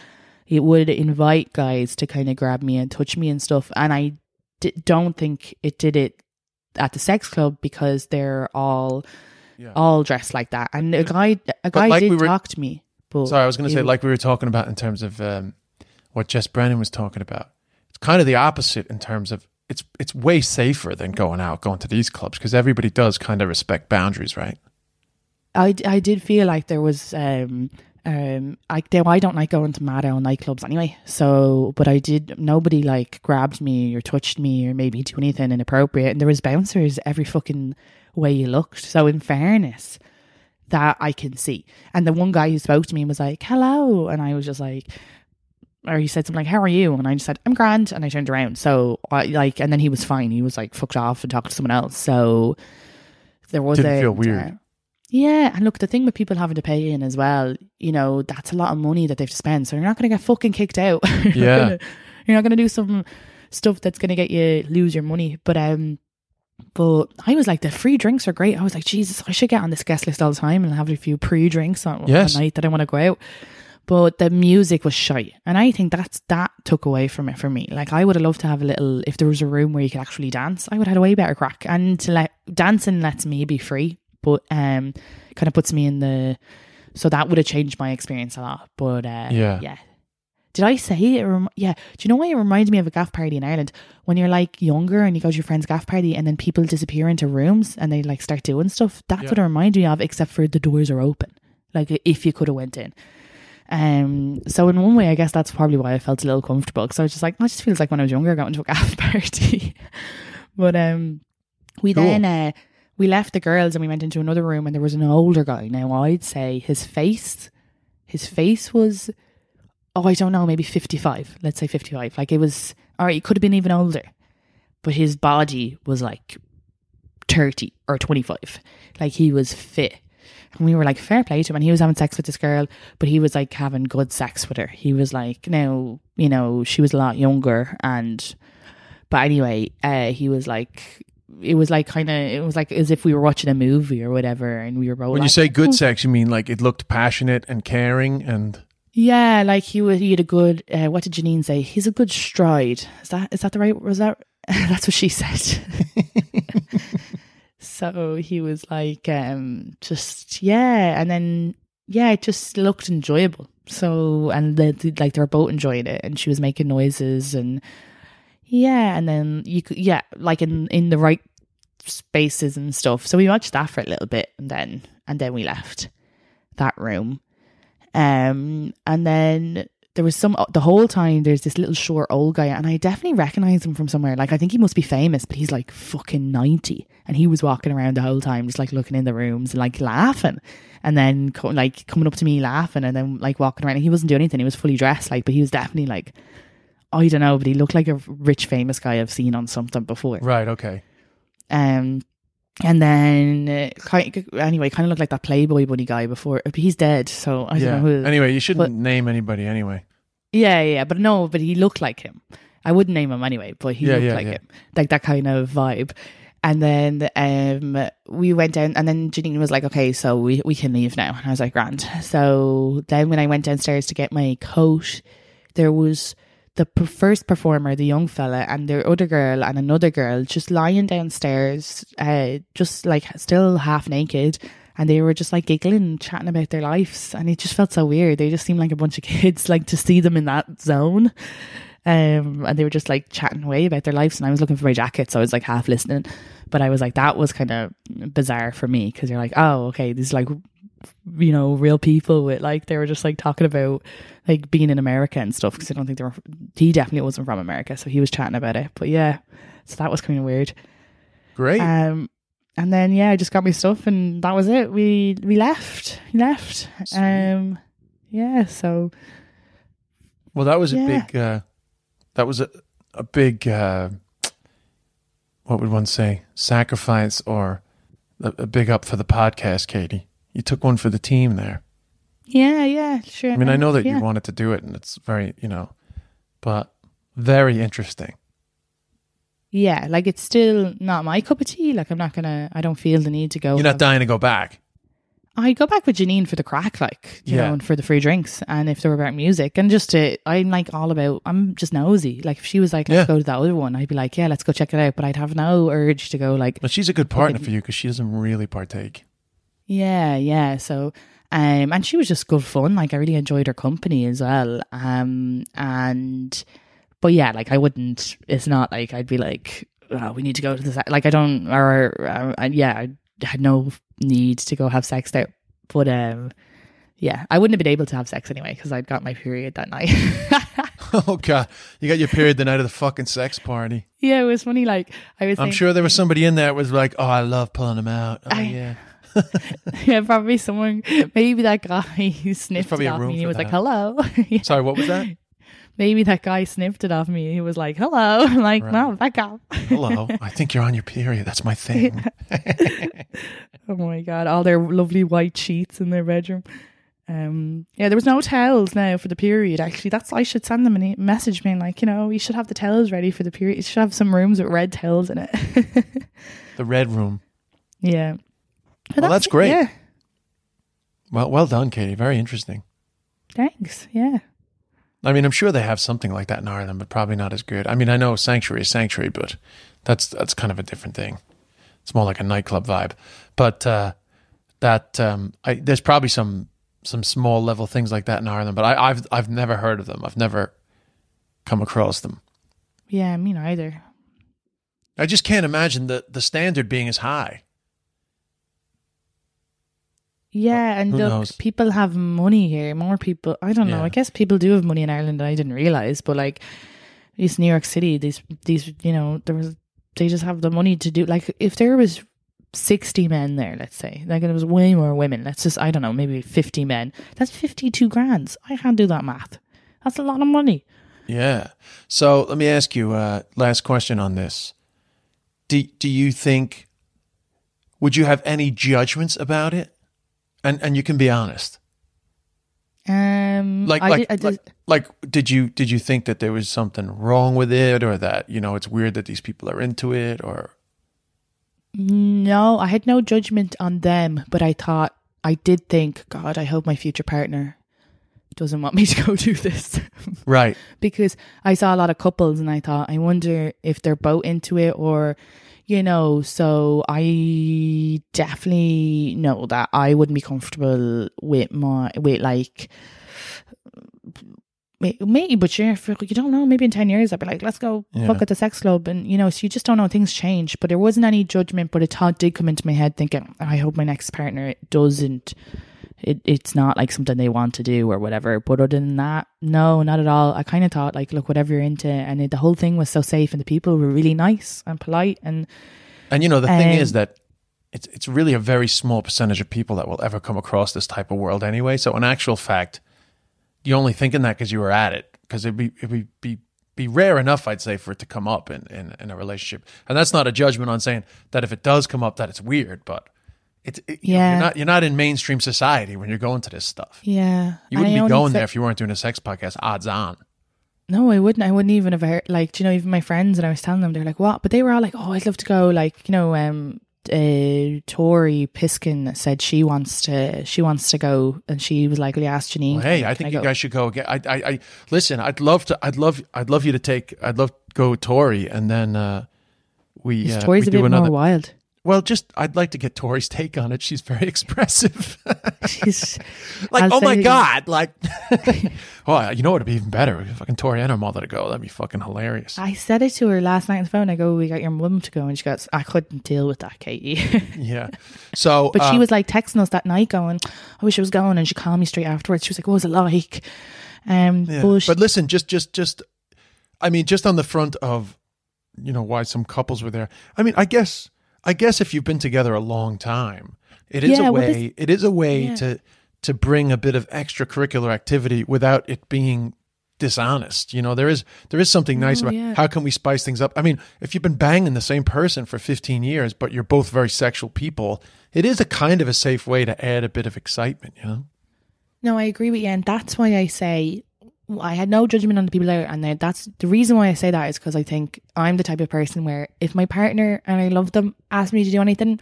it would invite guys to kind of grab me and touch me and stuff. And I d- don't think it did it at the sex club because they're all Yeah. all dressed like that. And a guy, a guy like did we were- talk to me. But Sorry, I was going to say, like we were talking about in terms of um, what Jess Brennan was talking about. It's kind of the opposite in terms of it's it's way safer than going out, going to these clubs because everybody does kind of respect boundaries, right? I, I did feel like there was um um I though I don't like going to mad owl nightclubs anyway. So but I did nobody like grabbed me or touched me or maybe do anything inappropriate and there was bouncers every fucking way you looked. So in fairness, that I can see. And the one guy who spoke to me was like, Hello and I was just like or he said something like, "How are you?" And I just said, "I'm grand," and I turned around. So I like, and then he was fine. He was like fucked off and talked to someone else. So there was Didn't a feel weird. uh, yeah, and look, the thing with people having to pay in as well, you know, that's a lot of money that they have to spend. So you're not going to get fucking kicked out. *laughs* you're Yeah. Not gonna, you're not going to do some stuff that's going to get you lose your money. But um, but I was like, the free drinks are great. I was like, Jesus, I should get on this guest list all the time and have a few pre drinks on Yes. a night that I want to go out. But the music was shy, and I think that's that took away from it for me. Like I would have loved to have a little. If there was a room where you could actually dance, I would have had a way better crack. And to let dancing lets me be free, but um, kind of puts me in the. So that would have changed my experience a lot. But uh, Yeah. yeah. Did I say it? Rem- yeah. Do you know why it reminds me of a gaff party in Ireland? When you're like younger and you go to your friend's gaff party and then people disappear into rooms and they like start doing stuff. That's Yeah. what it reminds me of, except for the doors are open. Like if you could have went in. Um. So in one way, I guess that's probably why I felt a little comfortable because I was just like, oh, it just feels like when I was younger, going to a gaff *laughs* party. but um, we Cool. then uh, we left the girls and we went into another room and there was an older guy. Now I'd say his face, his face was, oh, I don't know, maybe 55. Let's say 55. Like it was, right, it could have been even older, but his body was like 30 or 25. Like he was fit. And we were like, fair play to him. And he was having sex with this girl, but he was like having good sex with her. He was like, now, you know, she was a lot younger. And, but anyway, uh, he was like, it was like kind of, it was like as if we were watching a movie or whatever. And we were both When you say good "Oh." sex, you mean like it looked passionate and caring and Yeah, like he was. He had a good. Uh, what did Janine say? He's a good stride. Is that is that the right? Was that? *laughs* That's what she said. *laughs* so he was like, um, just yeah, and then yeah, it just looked enjoyable. So and like they were both enjoying it, and she was making noises and yeah, and then you could yeah, like in in the right spaces and stuff. So we watched that for a little bit, and then and then we left that room. Um, and then there was some the whole time there's this little short old guy, and I definitely recognize him from somewhere. Like I think he must be famous, but he's like fucking ninety, and he was walking around the whole time, just like looking in the rooms and like laughing, and then co- like coming up to me laughing, and then like walking around. And he wasn't doing anything; he was fully dressed, like, but he was definitely like. I don't know, but he looked like a rich, famous guy I've seen on something before. right, okay. Um, and then uh, kind anyway, kind of looked like that Playboy bunny guy before. He's dead, so I yeah. don't know who. Anyway, you shouldn't but- name anybody anyway. Yeah, yeah, but no, but he looked like him. I wouldn't name him anyway, but he Yeah, looked yeah, like him, like that kind of vibe. And then um, we went down, and then Janine was like, "Okay, so we we can leave now." And I was like, "Grand." So then when I went downstairs to get my coat, there was the first performer, the young fella, and the other girl and another girl just lying downstairs, uh, just like still half naked. And they were just like giggling, chatting about their lives, and it just felt so weird. They just seemed like a bunch of *laughs* kids, like to see them in that zone. Um, and they were just like chatting away about their lives, and I was looking for my jacket, so I was like half listening. But I was like, that was kind of bizarre for me because you're like, oh, okay, these like you know real people with like they were just like talking about like being in America and stuff because I don't think they were. He definitely wasn't from America, so he was chatting about it. But yeah, so that was kind of weird. Great. Um, and then yeah, I just got my stuff, and that was it. We we left, we left. Um, yeah. So well, that was a big. Uh, that was a a big. Uh, what would one say? Sacrifice or a, a big up for the podcast, Katie. You took one for the team there. yeah, yeah, sure. I mean, I know that yeah. you wanted to do it, and it's very, you know, but very interesting. Yeah, like it's still not my cup of tea. Like I'm not gonna. I don't feel the need to go. You're not dying to go back. I go back with Janine for the crack, like you Yeah. know, and for the free drinks, and if they were about music, and just to, I'm like all about. I'm just nosy. Like if she was like, "Let's Yeah. go to that other one," I'd be like, "Yeah, let's go check it out." But I'd have no urge to go. Like, But she's a good partner for you because she doesn't really partake. Yeah, yeah. So, um, and she was just good fun. Like I really enjoyed her company as well. Um, and but yeah, like I wouldn't. It's not like I'd be like, oh, we need to go to this. Like I don't, or, or uh, yeah, I had no need to go have sex there. But um, yeah, I wouldn't have been able to have sex anyway because I'd got my period that night. *laughs* oh God, you got your period the night of the fucking sex party. yeah, it was funny. Like I was, I'm saying- sure there was somebody in there that was like, "Oh, I love pulling them out." Oh I- yeah. *laughs* yeah, probably someone, maybe that guy *laughs* *laughs* who sniffed it off me. and He was like, "Hello." Yeah. Sorry, what was that? maybe that guy sniffed it off me. He was like, "Hello," I'm like, Right. "No, back up." Hello, I think you're on your period. That's my thing. oh my god! All their lovely white sheets in their bedroom. Um, yeah, there was no towels now for the period. Actually, that's I should send them a message being like, you know, you should have the towels ready for the period. You should have some rooms with red towels in it. the red room. yeah. But Well, that's great. Yeah. Well, well done, Katie. Very interesting. Thanks. Yeah. I mean, I'm sure they have something like that in Ireland, but probably not as good. I mean, I know sanctuary is sanctuary, but that's that's kind of a different thing. It's more like a nightclub vibe. But uh, that um, I, there's probably some some small level things like that in Ireland, but I, I've I've never heard of them. I've never come across them. Yeah. Me neither. I just can't imagine the the standard being as high. Yeah, and look, knows? people have money here. More people. I don't know. Yeah. I guess people do have money in Ireland, I didn't realize. But like, it's New York City. These these you know there was they just have the money to do. Like, if there was 60 men there, let's say. Like there was way more women. Let's just, I don't know, maybe 50 men. That's 52 grand. I can't do that math. That's a lot of money. Yeah. So let me ask you uh, last question on this. Do do you think would you have any judgments about it? And and you can be honest. Um, Like I like, did, I did, like like did you did you think that there was something wrong with it or that, you know, it's weird that these people are into it or no, I had no judgment on them, but I thought, I did think, God, I hope my future partner doesn't want me *laughs* to go do this. Right. because I saw a lot of couples and I thought, I wonder if they're both into it or, you know, so I definitely know that I wouldn't be comfortable with my, with like, may- maybe, but sure, for, you don't know. Maybe in 10 years, I'd be like, let's go Yeah. fuck at the sex club. And, you know, so you just don't know. Things change. But there wasn't any judgment, but a thought did come into my head thinking, I hope my next partner doesn't it, it's not like something they want to do or whatever. But other than that, no, not at all. I kind of thought like, look, whatever you're into, and it, the whole thing was so safe, and the people were really nice and polite, and And you know, the thing Um, is that it's it's really a very small percentage of people that will ever come across this type of world anyway. So in actual fact, you're only thinking that because you were at it. Because it'd be it'd be, be be rare enough, I'd say, for it to come up in, in in a relationship. And that's not a judgment on saying that if it does come up, that it's weird. But it's it, Yeah. you're not you're not in mainstream society when you're going to this stuff. yeah, You wouldn't I be going there if you weren't doing a sex podcast. Odds on. No, I wouldn't. I wouldn't even have heard. Like, do you know, even my friends, and I was telling them, they're like, "What?" But they were all like, "Oh, I'd love to go." Like, you know, um, uh, Tori Piskin said she wants to, she wants to go, and she was like, "Will you ask Janine?" Well, hey, I think go?" you guys should go again. I, I, I listen. I'd love to. I'd love. I'd love you to take. I'd love to go with Tori, and then uh, we. Uh, Tori's we a do bit another. more wild. Well, just I'd like to get Tori's take on it. She's very *laughs* expressive. She's *laughs* like, I'll oh my god, like, *laughs* oh, you know what'd be even better? If fucking Tori and her mother to go. That'd be fucking hilarious. I said it to her last night on the phone. I go, "We got your mum to go," and she goes, "I couldn't deal with that, Katie." yeah. So, but she uh, was like texting us that night, going, "I wish I was going," and she called me straight afterwards. She was like, "What was it like?" Um, Yeah. but, But listen, just just just I mean, just on the front of you know why some couples were there. I mean, I guess I guess if you've been together a long time, it is Yeah, a way it is a way Yeah. to to bring a bit of extracurricular activity without it being dishonest. You know, there is there is something nice Oh, about yeah. how can we spice things up? I mean, if you've been banging the same person for 15 years, but you're both very sexual people, it is a kind of a safe way to add a bit of excitement, you know? No, I agree with you, and that's why I say I had no judgment on the people there, and that's the reason why I say that is because I think I'm the type of person where if my partner and I love them ask me to do anything,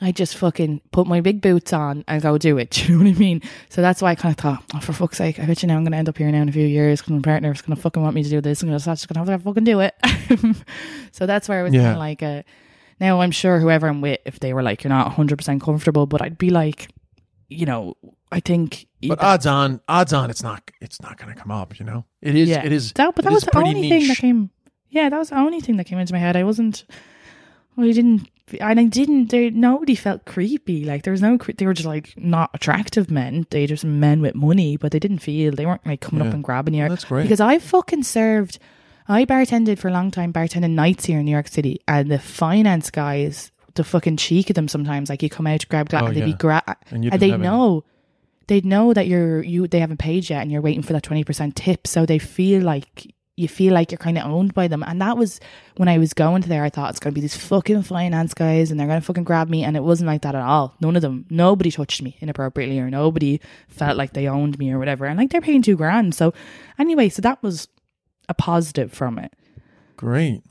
I just fucking put my big boots on and go do it. *laughs* Do you know what I mean? So that's why I kind of thought, oh, for fuck's sake, I bet you now I'm going to end up here now in a few years because my partner is going to fucking want me to do this, and I'm just going to have to fucking do it. *laughs* so that's where I was Yeah. kind of like, uh, now I'm sure whoever I'm with, if they were like, you're not 100% comfortable, but I'd be like, you know, I think. But that- odds on, odds on, it's not, it's not going to come up. You know, it is, Yeah. it is. That, but it that is was the pretty only thing that came. Yeah, that was the only thing that came into my head. I wasn't. I didn't. And I didn't. There, nobody felt creepy. Like there was no. They were just like not attractive men. They just men with money, but they didn't feel. They weren't like coming Yeah. up and grabbing you. Well, that's great. Because I fucking served. I bartended for a long time, bartending nights here in New York City, and the finance guys, the fucking cheek of them sometimes, like you come out to grab glass, Oh, and they'd yeah. be gra- And and, they have any. know. They'd know that you're you they haven't paid yet and you're waiting for that 20% tip. So they feel like you feel like you're kind of owned by them. And that was when I was going to there I thought it's going to be these fucking finance guys and they're going to fucking grab me. And it wasn't like that at all. None of them. Nobody touched me inappropriately or nobody felt like they owned me or whatever. And like they're paying two grand. So anyway so that was a positive from it. Great.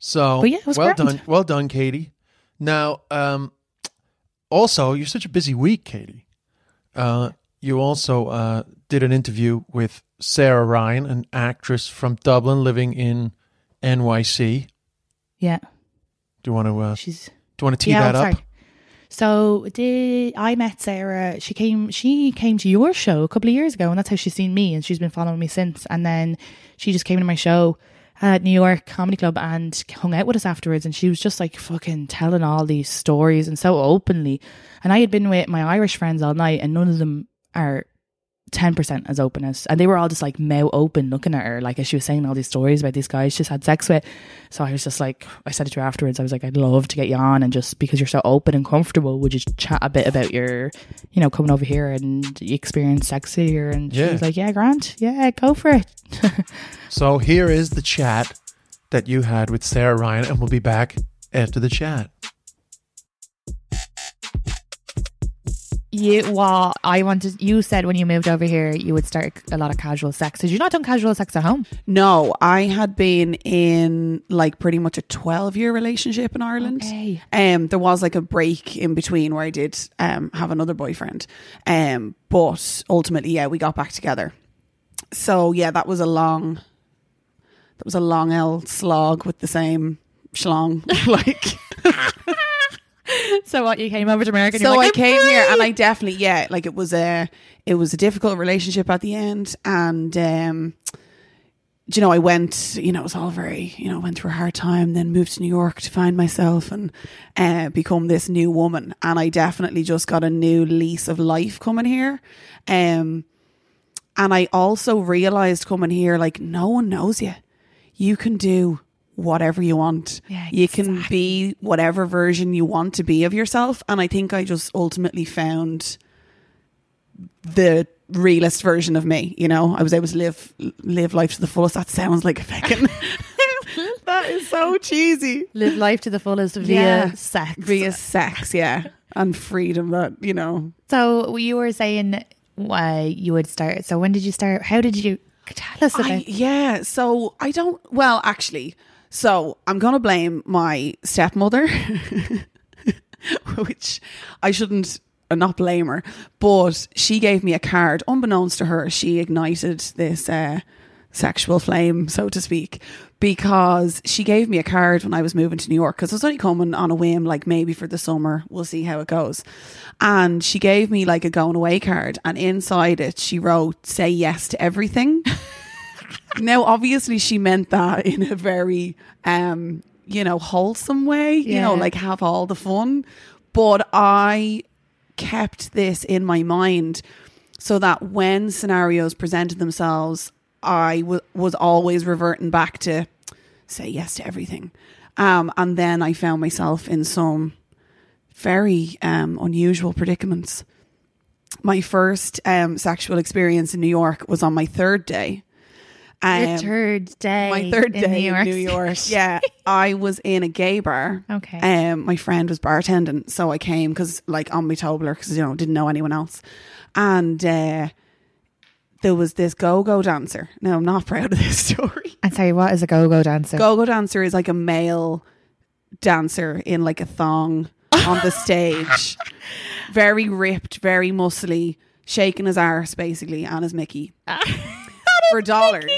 So, But yeah, well grand. done, well done, Katie. Now, um, also, you're such a busy week, Katie. Uh, you also uh, did an interview with Sarah Ryan, an actress from Dublin living in NYC. yeah Do you want to? Uh, do you want to tee yeah, that I'm up? sorry. So did I met Sarah? She came. She came to your show a couple of years ago, and that's how she's seen me, and she's been following me since. And then she just came to my show at New York Comedy Club and hung out with us afterwards. And she was just like fucking telling all these stories and so openly. And I had been with my Irish friends all night, and none of them are ten percent as open as, and they were all just like mouth open, looking at her, like as she was saying all these stories about these guys she's had sex with. So I was just like, I said it to her afterwards. I was like, I'd love to get you on, and just because you're so open and comfortable, would you chat a bit about your, you know, coming over here and you experience sex here? And she was like, Yeah, Grant, yeah, go for it. *laughs* So here is the chat that you had with Sarah Ryan, and we'll be back after the chat. You well, I wanted. You said when you moved over here, you would start a lot of casual sex. Did you not done casual sex at home? No, I had been in like pretty much a 12 year relationship in Ireland. Okay. Um, there was like a break in between where I did um, have another boyfriend. Um, but ultimately, yeah, we got back together. So yeah, that was a long, that was a long L slog with the same schlong. *laughs* like, *laughs* *laughs* So what? You came over to America. And so like, I "I'm came here and I definitely, yeah, like it was a, it was a difficult relationship at the end. And, um, you know, I went, you know, it was all very, you know, went through a hard time, then moved to New York to find myself and uh, become this new woman. And I definitely just got a new lease of life coming here. Um, and I also realized coming here, like, no one knows you. You can do whatever you want. Yeah, You can be whatever version you want to be of yourself. And I think I just ultimately found the realist version of me. You know, I was able to live live life to the fullest. That sounds like a fucking. *laughs* that is so cheesy. live life to the fullest via Yeah. sex. Via sex, yeah, and freedom. That you know. So you were saying why you would start. So when did you start? How did you tell us about? I, yeah, so I don't. Well, actually, so I'm gonna blame my stepmother, *laughs* which I shouldn't uh, not blame her, but she gave me a card. Unbeknownst to her, she ignited this uh, sexual flame, so to speak, because she gave me a card when I was moving to New York because I was only coming on a whim, like maybe for the summer. We'll see how it goes. And she gave me like a going away card, and inside it, she wrote, "Say yes to everything." *laughs* *laughs* now obviously she meant that in a very um you know wholesome way you know like have all the fun. But i kept this in my mind so that when scenarios presented themselves I w- was always reverting back to say yes to everything. Um and then i found myself in some very um unusual predicaments. My first um sexual experience in new york was on my third day Your third day. my third in day New York. in New York. yeah, I was in a gay bar. Okay. Um, my friend was bartending, so I came because like on my Tobler because you know didn't know anyone else, and uh, there was this go-go dancer. Now I'm not *laughs* proud of this story. I tell you what is a go-go dancer? Go-go dancer is like a male dancer in like a thong on the *laughs* stage, very ripped, very muscly, shaking his arse basically and his Mickey *laughs* for dollars.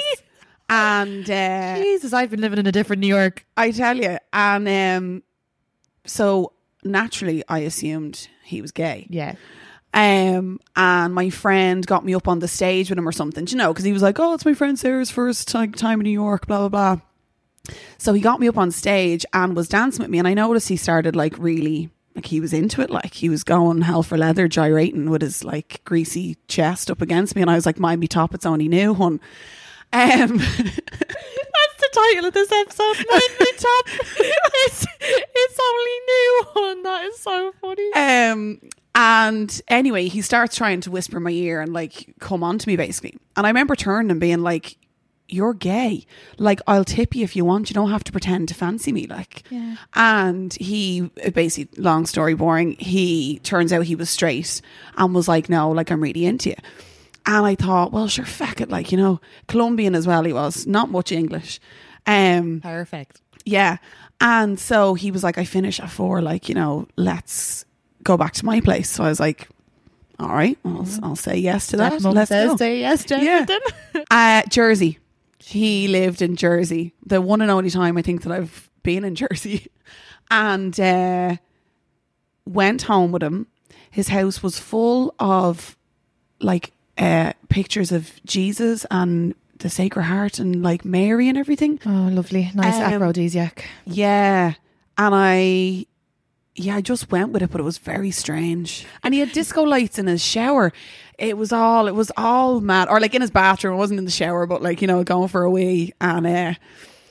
And uh, Jesus, I've been living in a different New York. I tell you, and um, so naturally, I assumed he was gay. Yeah. Um, and my friend got me up on the stage with him or something, you know, because he was like, "Oh, it's my friend Sarah's first ti- time in New York," blah blah blah. So he got me up on stage and was dancing with me, and I noticed he started like really. Like he was into it, like he was going hell for leather, gyrating with his like greasy chest up against me, and I was like, "Mind me top, it's only new, hun." Um, *laughs* That's the title of this episode. Mind me top. *laughs* it's, it's only new one. That is so funny. Um, and anyway, he starts trying to whisper in my ear and like come on to me basically. And I remember turning and being like, You're gay. Like, I'll tip you if you want. You don't have to pretend to fancy me. Like, Yeah. and he basically, long story boring, he turns out he was straight and was like, No, like, I'm really into you. And I thought, well, sure, fuck it. Like, you know, Colombian as well, he was, not much English. Um, Perfect. yeah. And so he was like, I finish at four, like, you know, let's go back to my place. So I was like, all right, I'll, I'll say yes to that. Let's says go. say yes to Yeah. *laughs* Uh, Jersey. He lived in Jersey. The one and only time I think that I've been in Jersey. *laughs* And uh, went home with him. His house was full of like uh, pictures of Jesus and the Sacred Heart and like Mary and everything. Oh, lovely. Nice Um, aphrodisiac. Yeah. And I yeah, I just went with it, but it was very strange. And he had disco lights in his shower. It was all, it was all mad. Or like in his bathroom. It wasn't in the shower, but like, you know, going for a wee. And, uh,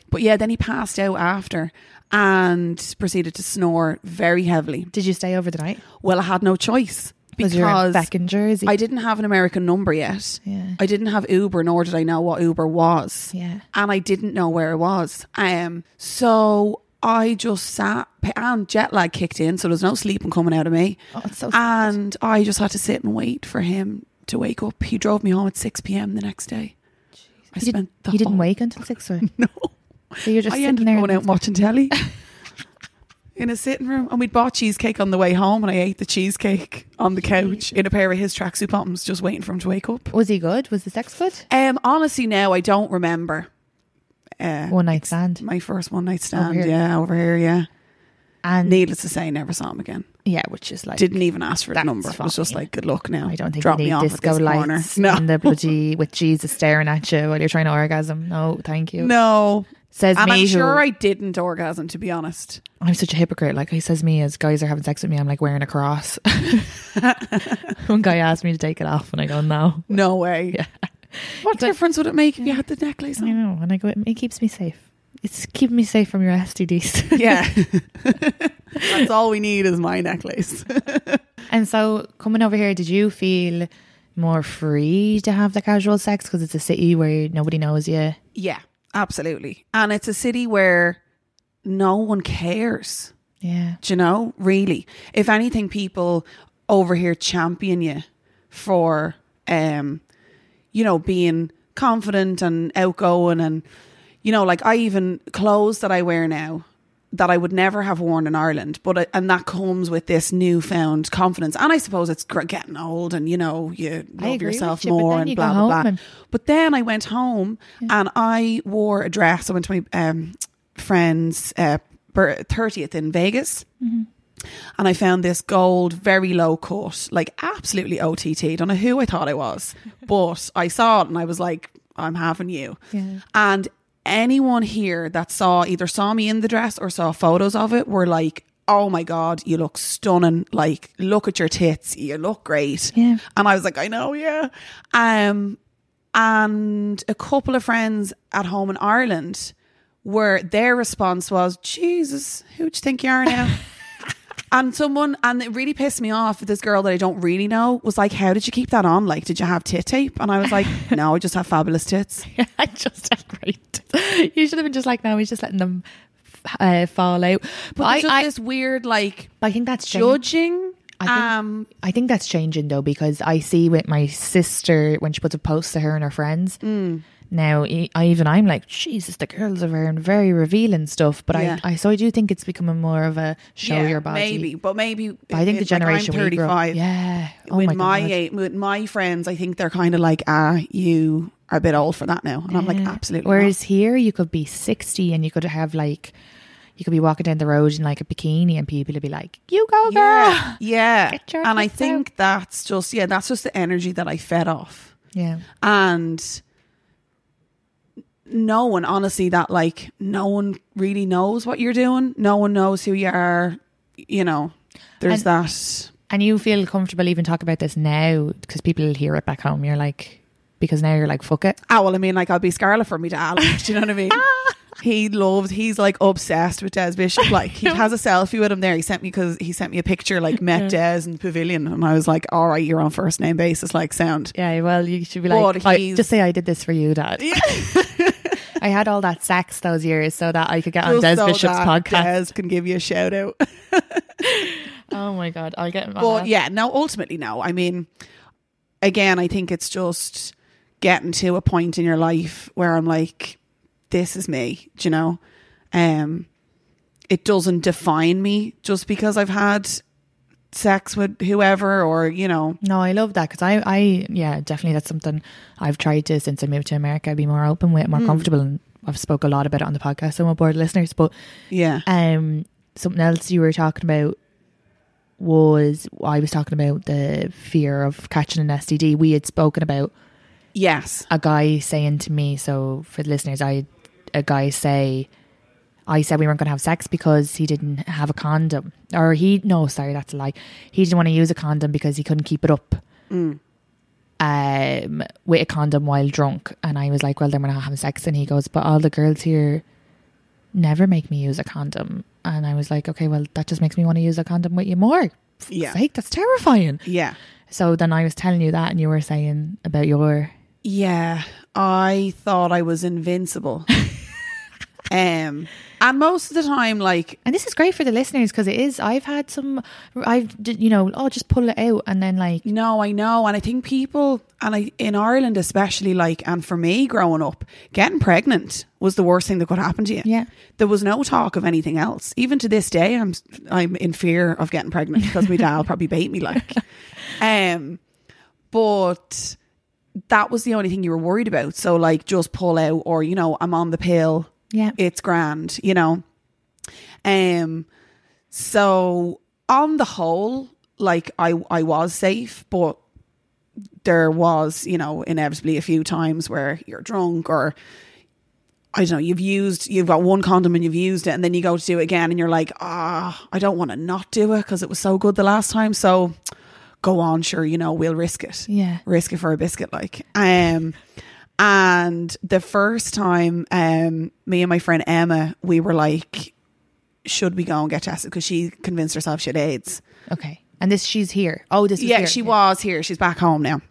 but yeah, then he passed out after and proceeded to snore very heavily. Did you stay over the night? Well, I had no choice Because back in Jersey. I didn't have an American number yet. Yeah. I didn't have Uber, nor did I know what Uber was. Yeah. And I didn't know where it was. Um, so I just sat, and jet lag kicked in, so there's no sleeping coming out of me. Oh, it's so sad. and I just had to sit and wait for him to wake up. He drove me home at 6 p.m. the next day. I You, did, spent the you didn't wake until six or *laughs* No. so you're just I sitting ended up going out watching telly *laughs* in a sitting room, and we'd bought cheesecake on the way home, and I ate the cheesecake on the couch in a pair of his tracksuit bottoms, just waiting for him to wake up. Was he good? Was the sex good? Um, honestly, now I don't remember. Uh, One night stand. my first one night stand, here. yeah, over here, yeah. And Needless to say, never saw him again. yeah, which is like Didn't even ask for the that's number. It was just like, good luck now. I don't think Drop you me need at disco lights *laughs* No, and the bloody with Jesus staring at you while you're trying to orgasm. No, thank you. no. Says And me I'm who sure I didn't orgasm, to be honest. I'm such a hypocrite. Like he says me as guys are having sex with me, I'm like wearing a cross. *laughs* *laughs* One guy asked me to take it off, and I go no. No way. Yeah. What difference would it make if you had the necklace I know, and I go. It keeps me safe. It's keeping me safe from your STDs. *laughs* Yeah. *laughs* That's all we need is my necklace. *laughs* and so coming over here, did you feel more free to have the casual sex because it's a city where nobody knows you? yeah, absolutely. And it's a city where no one cares. Yeah. Do you know? Really. If anything, people over here champion you for um, you know, being confident and outgoing and you know, like I even clothes that I wear now that I would never have worn in Ireland, but and that comes with this newfound confidence. And I suppose it's getting old, and you know you love yourself you, more and you blah blah blah. But then I went home and I wore a dress. I went to my um, friend's uh, thirtieth in Vegas. And I found this gold, very low cut, like absolutely OTT. Don't know who I thought I was, *laughs* but I saw it and I was like, I'm having you. Yeah. And anyone here that saw either saw me in the dress or saw photos of it were like, oh my God, you look stunning. Like, look at your tits. You look great. Yeah. And I was like, I know, yeah. Um, and a couple of friends at home in Ireland were their response was, Jesus, who do you think you are now? *laughs* and someone, and it really pissed me off. This girl that I don't really know was like, How did you keep that on? Like, did you have tit tape? And I was like, *laughs* No, I just have fabulous tits. *laughs* I just had great. You should have been just like, no, he's just letting them uh, fall out. But But I, just I, this weird, like, I think that's judging. I think- um, I think that's changing though because I see with my sister when she puts a post to her and her friends. Mm. Now, I even I'm like, Jesus, the girls are wearing very revealing stuff. But Yeah. I, I, so I do think it's becoming more of a show yeah, your body. maybe, but maybe. But I think the like, generation up, 35. yeah. Oh with my, my, with my friends, I think they're kind of like, ah, you are a bit old for that now, and I'm like, absolutely. Whereas here, you could be 60 and you could have like, you could be walking down the road in like a bikini and people would be like, you go, not. girl. yeah, yeah, and I think that's just yeah, that's just the energy that I fed off, Yeah. and no one, honestly, that like no one really knows what you're doing. No one knows who you are. You know, there's And- that. And you feel comfortable even talk about this now because people hear it back home. You're like, because now you're like, fuck it. Ah, well, I mean, like I'll be Scarlet for me to Alan. do you know what I mean? *laughs* he loves. He's like obsessed with Des Bishop. *laughs* Like he has a selfie with him there. He sent me because he sent me a picture. Like *laughs* met Des in the pavilion, and I was like, "All right, you're on first name basis." Like sound. Yeah, well, you should be like, he's- just say I did this for you, Dad. I had all that sex those years so that I could get on Des so Bishop's podcast. Des can give you a shout out. *laughs* Oh my God, I'll get but yeah, no. Ultimately, no. I mean, again, I think it's just getting to a point in your life where I'm like, this is me. Do you know? Um, it doesn't define me just because I've had sex with whoever or you know No, I love that because I, I, yeah, definitely that's something I've tried to since I moved to America. Be more open with, more comfortable, and I've spoke a lot about it on the podcast. So I'm aboard listeners, but yeah um, something else you were talking about was I was talking about the fear of catching an STD. We had spoken about yes a guy saying to me. So for the listeners, i a guy say I said we weren't going to have sex because he didn't have a condom. Or he, no, sorry, that's a lie. He didn't want to use a condom because he couldn't keep it up um, with a condom while drunk. And I was like, well, then we're not having sex. And he goes, but all the girls here never make me use a condom. And I was like, okay, well, that just makes me want to use a condom with you more. For Yeah. sake, that's terrifying. Yeah. So then I was telling you that, and you were saying about your. Yeah, I thought I was invincible. *laughs* um, and most of the time, like, And this is great for the listeners because it is. I've had some. I've you know, oh, just pull it out, and then like, no, I know, and I think people, and I in Ireland especially, like, and for me growing up, getting pregnant was the worst thing that could happen to you. Yeah. there was no talk of anything else. Even to this day, I'm I'm in fear of getting pregnant because my dad will probably bait me. Like, *laughs* um, but that was the only thing you were worried about. So, like, just pull out, or you know, I'm on the pill. Yeah, it's grand, you know. Um so on the whole, like I I was safe, but there was, you know, inevitably a few times where you're drunk or I don't know, you've used you've got one condom and you've used it and then you go to do it again and you're like, "Ah, I don't want to not do it because it was so good the last time." So go on, sure, you know, we'll risk it yeah. risk it for a biscuit like um and the first time um me and my friend emma we were like should we go and get tested because she convinced herself she had aids. Okay, and this she's here. Oh, this is yeah here. she was here. She's back home now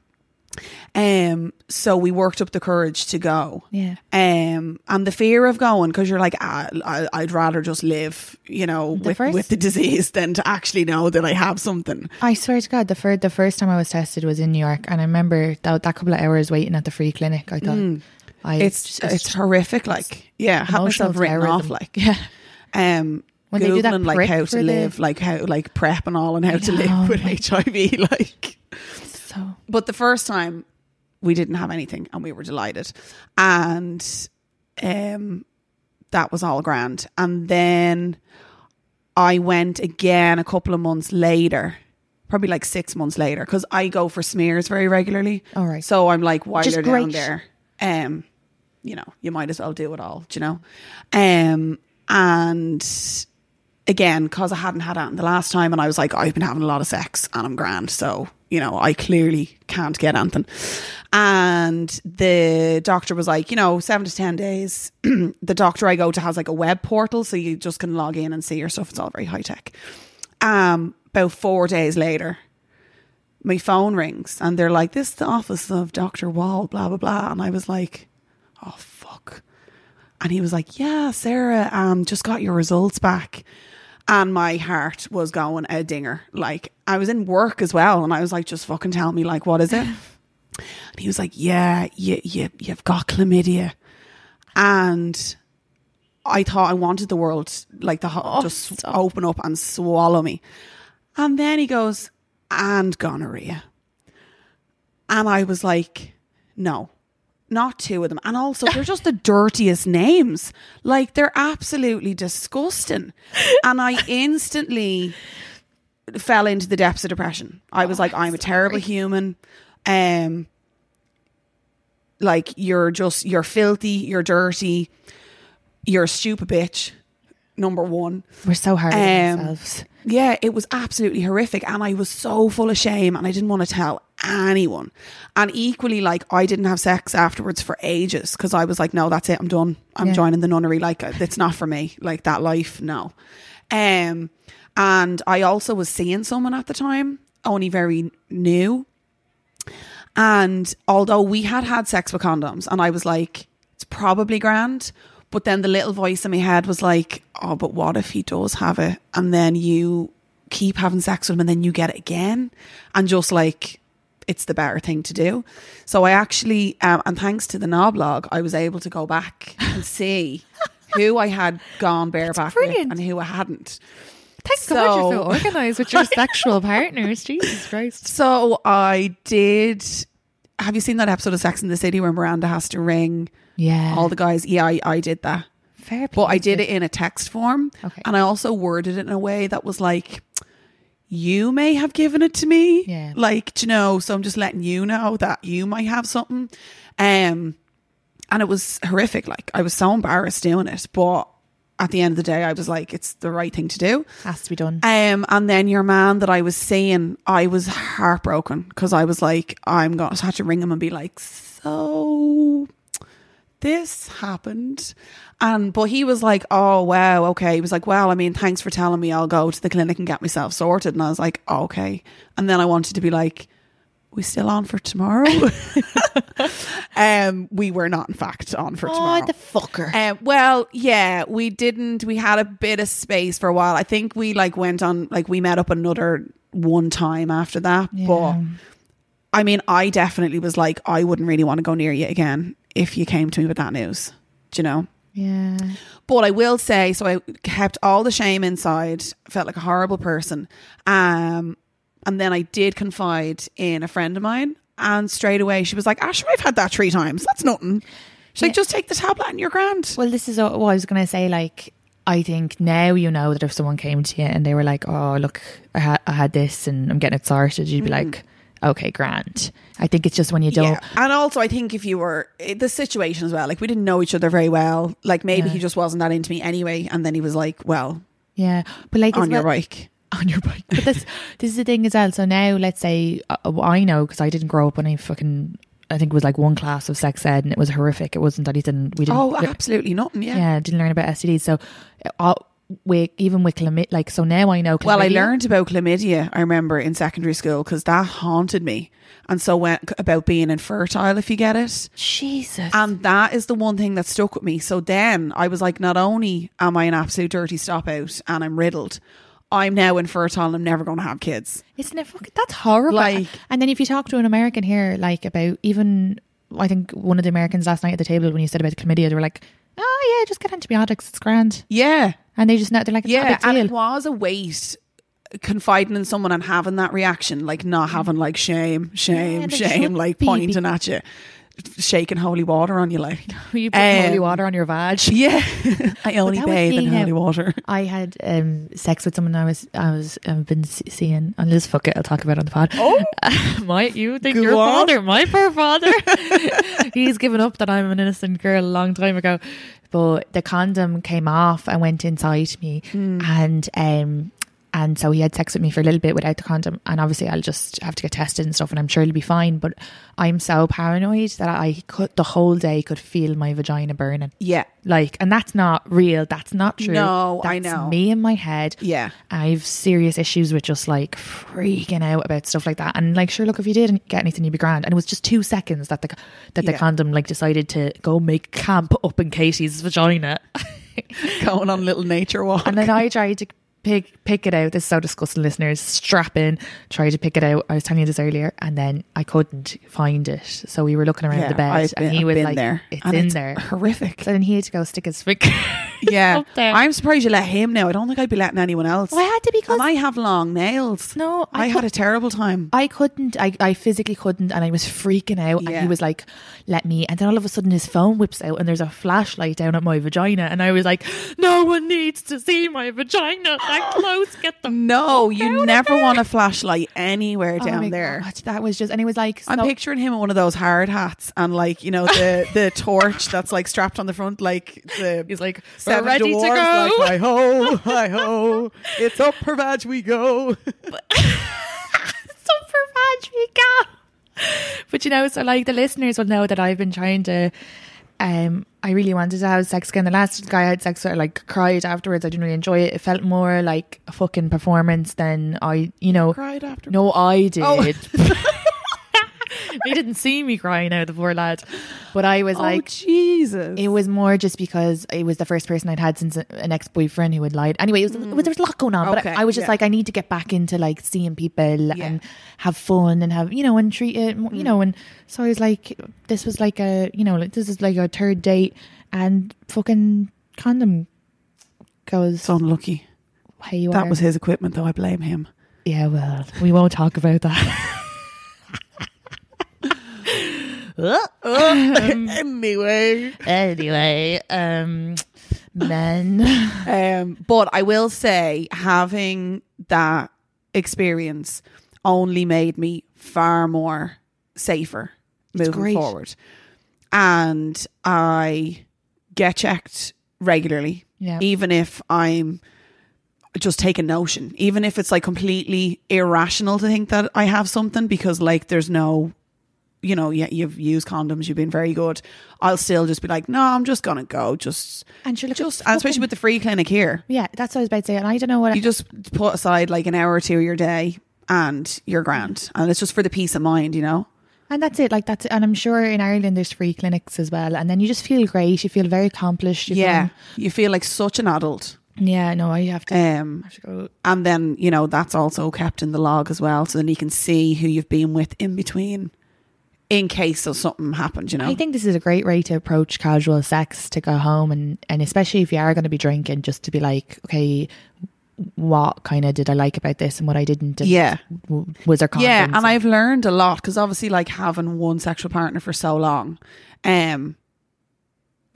um so we worked up the courage to go Yeah. um and the fear of going because you're like ah, I, i'd rather just live you know with, first- with the disease *laughs* than to actually know that i have something I swear to God, the first the first time I was tested was in New York, and I remember that that couple of hours waiting at the free clinic. I thought, I Mm. it's it's, horrific like yeah have myself written off like yeah, *laughs* um When they do that like how to the- live like how like prep and all and how to live with *laughs* like- hiv like so. But the first time we didn't have anything and we were delighted. And um that was all grand. And then i went again a couple of months later probably like six months later because i go for smears very regularly. All right. so i'm like while you're down there. Um you know you might as well do it all do you know? Um and again because I hadn't had it the last time, and I was like, I've been having a lot of sex and I'm grand, so you know I clearly can't get anything. And the doctor was like, you know, seven to ten days. *clears throat* the doctor I go to has like a web portal, so you just can log in and see your stuff. It's all very high tech. Um, about four days later, my phone rings and they're like, "This is the office of Doctor Wall." Blah blah blah, and I was like, "Oh fuck." And he was like, Yeah, Sarah, um, just got your results back. And my heart was going a dinger. Like, I was in work as well. And I was like, Just fucking tell me, like, what is it? *laughs* And he was like, Yeah, you, you, you've got chlamydia. And I thought I wanted the world, like, the ho- oh, just open up and swallow me. And then he goes, And gonorrhea. And I was like, No, not two of them. And also, *laughs* they're just the dirtiest names. Like, they're absolutely disgusting. And I *laughs* instantly fell into the depths of depression. I was like, I'm a terrible human. Um, like, you're just, you're filthy, you're dirty, you're a stupid bitch. Number one. we're so hard on Um, ourselves. Yeah, it was absolutely horrific. And I was so full of shame and I didn't want to tell anyone. And equally, like, I didn't have sex afterwards for ages because I was like, no, that's it. I'm done. I'm Yeah. joining the nunnery. Like, it's not for me. Like, that life, no. Um, and I also was seeing someone at the time, only very new. And although we had had sex with condoms, and I was like, it's probably grand. But then the little voice in my head was like, oh, but what if he does have it? And then you keep having sex with him and then you get it again? And just like, it's the better thing to do. So I actually, um, and thanks to the Noblog, I was able to go back and *laughs* see who I had gone bareback with and who I hadn't. Thank God you're so so- *laughs* organised with your sexual *laughs* partners. Jesus Christ. So I did. Have you seen that episode of Sex in the City where Miranda has to ring Yeah. all the guys? Yeah, I, I did that. fair But I did it in a text form. Okay. And I also worded it in a way that was like, you may have given it to me. Yeah. Like, you know, so I'm just letting you know that you might have something. Um, and it was horrific. Like, I was so embarrassed doing it. But at the end of the day, I was like, it's the right thing to do. Has to be done. Um, and then your man that I was seeing, I was heartbroken because I was like, I'm going to have to ring him and be like, so this happened. And but he was like, Oh wow, okay. He was like, Well, I mean, thanks for telling me I'll go to the clinic and get myself sorted. And I was like, oh, okay. And then I wanted to be like, We still on for tomorrow? *laughs* um, we were not in fact on for tomorrow. Oh, the fucker. Um, well, yeah, we didn't. We had a bit of space for a while. I think we like went on, like we met up another one time after that. But I mean, I definitely was like, I wouldn't really want to go near you again if you came to me with that news. Do you know? yeah. But I will say, so I kept all the shame inside. Felt like a horrible person. Um, and then I did confide in a friend of mine, and straight away she was like, "Asher, I've had that three times. That's nothing." She's like, "Just take the tablet and you're grand." Well, this is what I was going to say. Like, I think now you know that if someone came to you and they were like, "Oh, look, I had I had this and I'm getting it sorted," you'd be like, "Okay, grand." I think it's just when you don't. Yeah. And also, I think if you were the situation as well, like we didn't know each other very well. Like maybe Yeah. he just wasn't that into me anyway. And then he was like, "Well, Yeah, but like on your well- bike." *laughs* on your bike. But this this is the thing as well. So now, let's say uh, I know because I didn't grow up when I fucking. I think it was like one class of sex ed, and it was horrific. It wasn't that he didn't. we didn't. Oh, absolutely nothing. Yeah. yeah, didn't learn about STDs. So, uh, with even with chlamydia, like so now I know. Chlamydia, Well, I learned about chlamydia. I remember in secondary school because that haunted me, and so went about being infertile. If you get it, Jesus. And that is the one thing that stuck with me. So then I was like, not only am I an absolute dirty stop out and I'm riddled, I'm now infertile and I'm never going to have kids. Isn't it fucking? That's horrible. Like- and then if you talk to an American here, like about even, I think one of the Americans last night at the table when you said about chlamydia, they were like, "Oh yeah, just get antibiotics. It's grand." Yeah. And they just know they're like, "It's Yeah. And it was a weight confiding in someone and having that reaction, like not having like shame, shame, Yeah, shame, like be, pointing at you, shaking holy water on you, like. *laughs* you put Um, holy water on your vag. *laughs* Yeah. *laughs* I only bathe in holy water. I had um, sex with someone I was I was I've been seeing. And just fuck it, I'll talk about it on the pod. Oh. my you think Go your on. father, my poor father. He's given up that I'm an innocent girl a long time ago. But the condom came off and went inside me, Hmm. and um. And so he had sex with me for a little bit without the condom, and obviously I'll just have to get tested and stuff, and I'm sure it'll be fine. But I'm so paranoid that I could the whole day could feel my vagina burning. Yeah. Like, and that's not real. That's not true. No, I know. Me in my head. Yeah. I have serious issues with just like freaking out about stuff like that. And like, sure, look, if you didn't get anything, you'd be grand. And it was just two seconds that the that the Yeah. condom like decided to go make camp up in Katie's vagina. *laughs* Going on a little nature walk. and then I tried to pick pick it out. This is so disgusting, listeners. Strap in. Tried to pick it out. I was telling you this earlier, and then I couldn't find it. So we were looking around the bed, been, and he was been like, there. "It's And in it's there." Horrific. So then he had to go stick his finger. *laughs* Yeah, up there. I'm surprised you let him now. I don't think I'd be letting anyone else. Well, I had to be? because and I have long nails. No, I, I had a terrible time. I couldn't. I, I physically couldn't, and I was freaking out. And he was like, "Let me." And then all of a sudden, his phone whips out, and there's a flashlight down at my vagina, and I was like, "No one needs to see my vagina that close. Get the No, you never want a flashlight anywhere Oh down there. God, that was just, and it was like, I'm so- picturing him in one of those hard hats and like you know the *laughs* the torch that's like strapped on the front, like the He's like, seven "We're to go." Like hi ho, *laughs* hi ho, it's up for vag we go. super *laughs* bad we go. But you know, so like the listeners will know that I've been trying to. Um, I really wanted to have sex again. The last guy I had sex with, I, like cried afterwards. I didn't really enjoy it. It felt more like a fucking performance than I, you know. Cried after. No, I did. Oh. *laughs* *laughs* he didn't see me crying out, the poor lad. But I was oh like, Jesus. it was more just because it was the first person I'd had since an ex boyfriend who had lied. Anyway, it was, mm. was- there was a lot going on, but Okay, I was just yeah. like, I need to get back into like seeing people Yeah. and have fun and have you know and treat it, you mm. know. And so I was like, this was like a you know like this is like a third date, and fucking condom goes. so unlucky. hey, That are. was his equipment, though. I blame him. Yeah, well, we won't talk about that. *laughs* *laughs* anyway. anyway, um, men. Um, but I will say, having that experience only made me far more safer moving forward. And I get checked regularly. Yeah. Even if I'm just take a notion, even if it's like completely irrational to think that I have something because like there's no, you know, yeah, you've used condoms, you've been very good. I'll still just be like, no, I'm just gonna go, just, And sure, just, and especially with the free clinic here, Yeah, that's what I was about to say. And I don't know what you just put aside like an hour or two of your day and you're grand, and it's just for the peace of mind, you know. And that's it. Like that's it. And I'm sure in Ireland there's free clinics as well. And then you just feel great. You feel very accomplished. You Yeah, you feel like such an adult. Yeah. No, I have to. Um, I have to go. and then you know that's also kept in the log as well so then you can see who you've been with in between in case of something happened you know I think this is a great way to approach casual sex to go home and and especially if you are going to be drinking, just to be like, okay, what kind of did I like about this and what I didn't? Yeah. was there? yeah condoms and i've learned a lot because obviously like having one sexual partner for so long um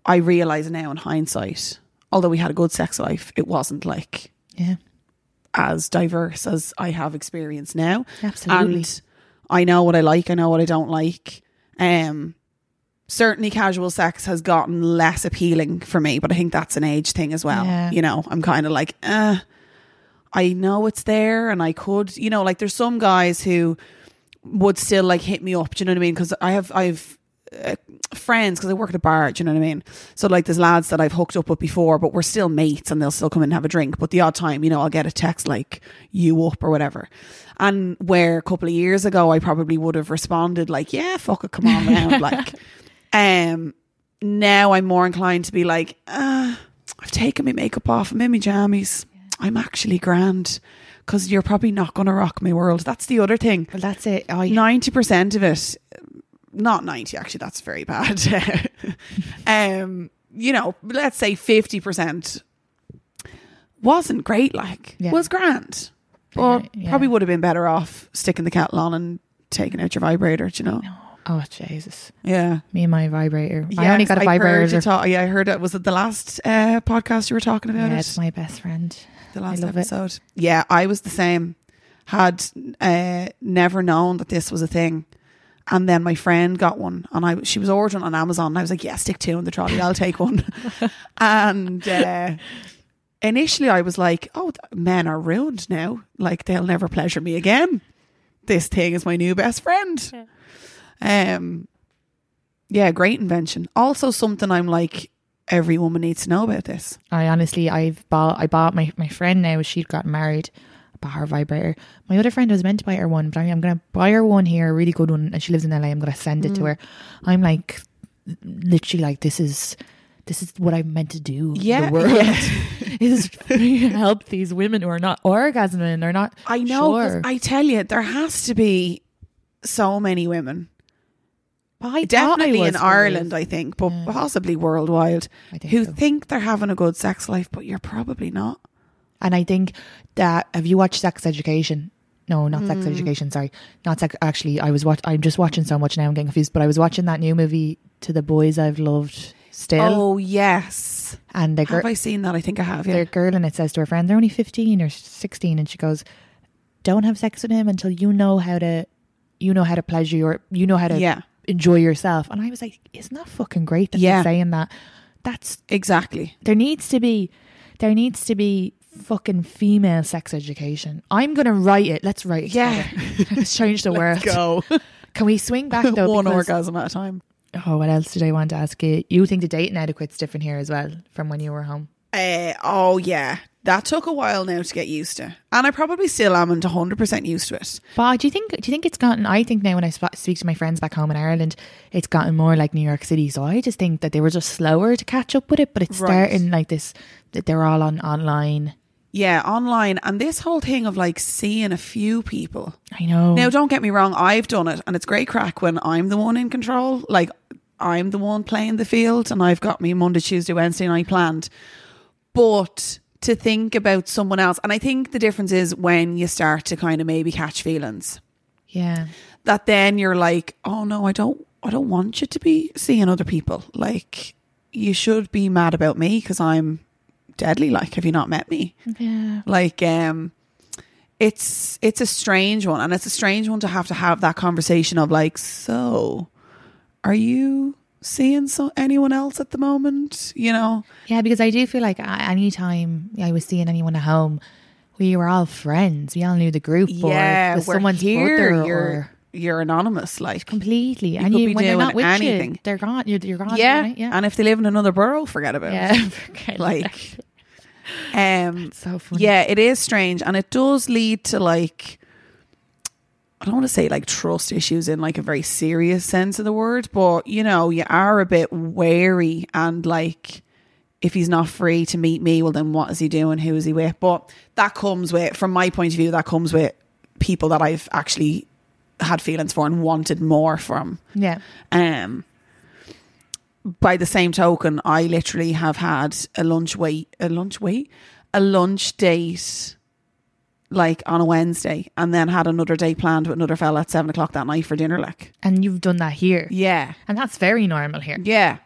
i realize now in hindsight although we had a good sex life it wasn't like yeah, as diverse as i have experienced now absolutely. and I know what I like, I know what I don't like. Um certainly casual sex has gotten less appealing for me, but I think that's an age thing as well. Yeah. You know, I'm kind of like, uh I know it's there and I could, you know, like there's some guys who would still like hit me up, do you know what I mean? Cuz I have I've uh, friends because I work at a bar, do you know what I mean? So like there's lads that I've hooked up with before, but we're still mates and they'll still come in and have a drink. But the odd time, you know, I'll get a text like you up or whatever. And where a couple of years ago I probably would have responded like, Yeah, fuck it, come on *laughs* round. like um now I'm more inclined to be like, uh, I've taken my makeup off, I'm in my jammies. I'm actually grand. Cause you're probably not gonna rock my world. That's the other thing. well, that's it. I Ninety percent of it, not ninety actually. That's very bad. *laughs* um, you know, let's say fifty percent wasn't great. Like Yeah. was grand, or Yeah, probably would have been better off sticking the kettle on and taking out your vibrator. Do you know? oh Jesus, Yeah. me and my vibrator. I only got a I heard vibrator. you talk- yeah, I heard it. Was it the last uh, podcast you were talking about? yeah, it? it's my best friend. the last love it. episode. Yeah, I was the same. Had uh, never known that this was a thing. And then my friend got one, and I she was ordering on Amazon. And I was like, "Yeah, stick two in the trolley. I'll take one." *laughs* and uh, initially, I was like, "Oh, men are ruined now. Like they'll never pleasure me again. This thing is my new best friend." Um, yeah, great invention. Also, something I'm like, every woman needs to know about this. I honestly, I've bought. I bought my my friend now. She'd got married. Her vibrator. My other friend was meant to buy her one, but I'm, I'm going to buy her one here, a really good one, and she lives in LA. I'm going to send Mm. it to her. I'm like, literally, like this is this is what I'm meant to do. in Yeah, the world yeah. *laughs* is help these women who are not orgasming or not. I know. Sure. I tell you, there has to be so many women. I thought I Definitely in Ireland. I think, but Yeah. possibly worldwide, think who so. think they're having a good sex life, but you're probably not. And I think that have you watched Sex Education? No, not Mm. Sex Education. Sorry, not Sex. Actually, I was watch. I'm just watching so much now. I'm getting confused. But I was watching that new movie, To the Boys I've Loved Still, Oh yes, and the girl, have I seen that? I think I have. the girl in it says to her friend, they're only 15 or 16, and she goes, "Don't have sex with him until you know how to, you know how to pleasure your, you know how to Yeah. enjoy yourself." And I was like, "Isn't that fucking great that Yeah. yeah. saying that? That's Exactly. there needs to be there needs to be fucking female sex education. I'm gonna write it. Let's write it. Yeah. *laughs* Let's change the *laughs* world. Go *laughs* Can we swing back though? one because- orgasm at a time. Oh, what else did I want to ask you? You think the dating etiquette's different here as well from when you were home? Uh, oh yeah, that took a while now to get used to, and I probably still am not hundred percent used to it. But do you think do you think it's gotten? I think now when I sp- speak to my friends back home in Ireland, it's gotten more like New York City. So I just think that they were just slower to catch up with it. But it's Right. starting like this that they're all on online. Yeah, online, and this whole thing of like seeing a few people. I know. Now, don't get me wrong, I've done it, and it's great crack when I'm the one in control. Like, I'm the one playing the field, and I've got me Monday, Tuesday, Wednesday night planned. But to think about someone else, and I think the difference is when you start to kind of maybe catch feelings, yeah. that then you're like, oh no, I don't, I don't want you to be seeing other people. Like, you should be mad about me because I'm deadly. Like, have you not met me? Yeah. like um it's it's a strange one and it's a strange one to have to have that conversation of like so are you seeing so anyone else at the moment. You know, Yeah, because I do feel like any time I was seeing anyone at home, we were all friends. We all knew the group. yeah, or someone's here, or you're anonymous, like completely. and could you, be when they're not with anything. you, they're gone. You're, you're gone. yeah, right? yeah. And if they live in another borough, forget about it. yeah. *laughs* Forget Like, um, so funny. yeah, it is strange, and it does lead to like. I don't want to say like trust issues in like a very serious sense of the word, but you know, you are a bit wary and like if he's not free to meet me, well then what is he doing? Who is he with? But that comes with from my point of view, that comes with people that I've actually had feelings for and wanted more from. yeah. Um by the same token, I literally have had a lunch wait a lunch wait? A lunch date like on a Wednesday and then had another day planned with another fella at seven o'clock that night for dinner like. And you've done that here. Yeah. And that's very normal here. Yeah.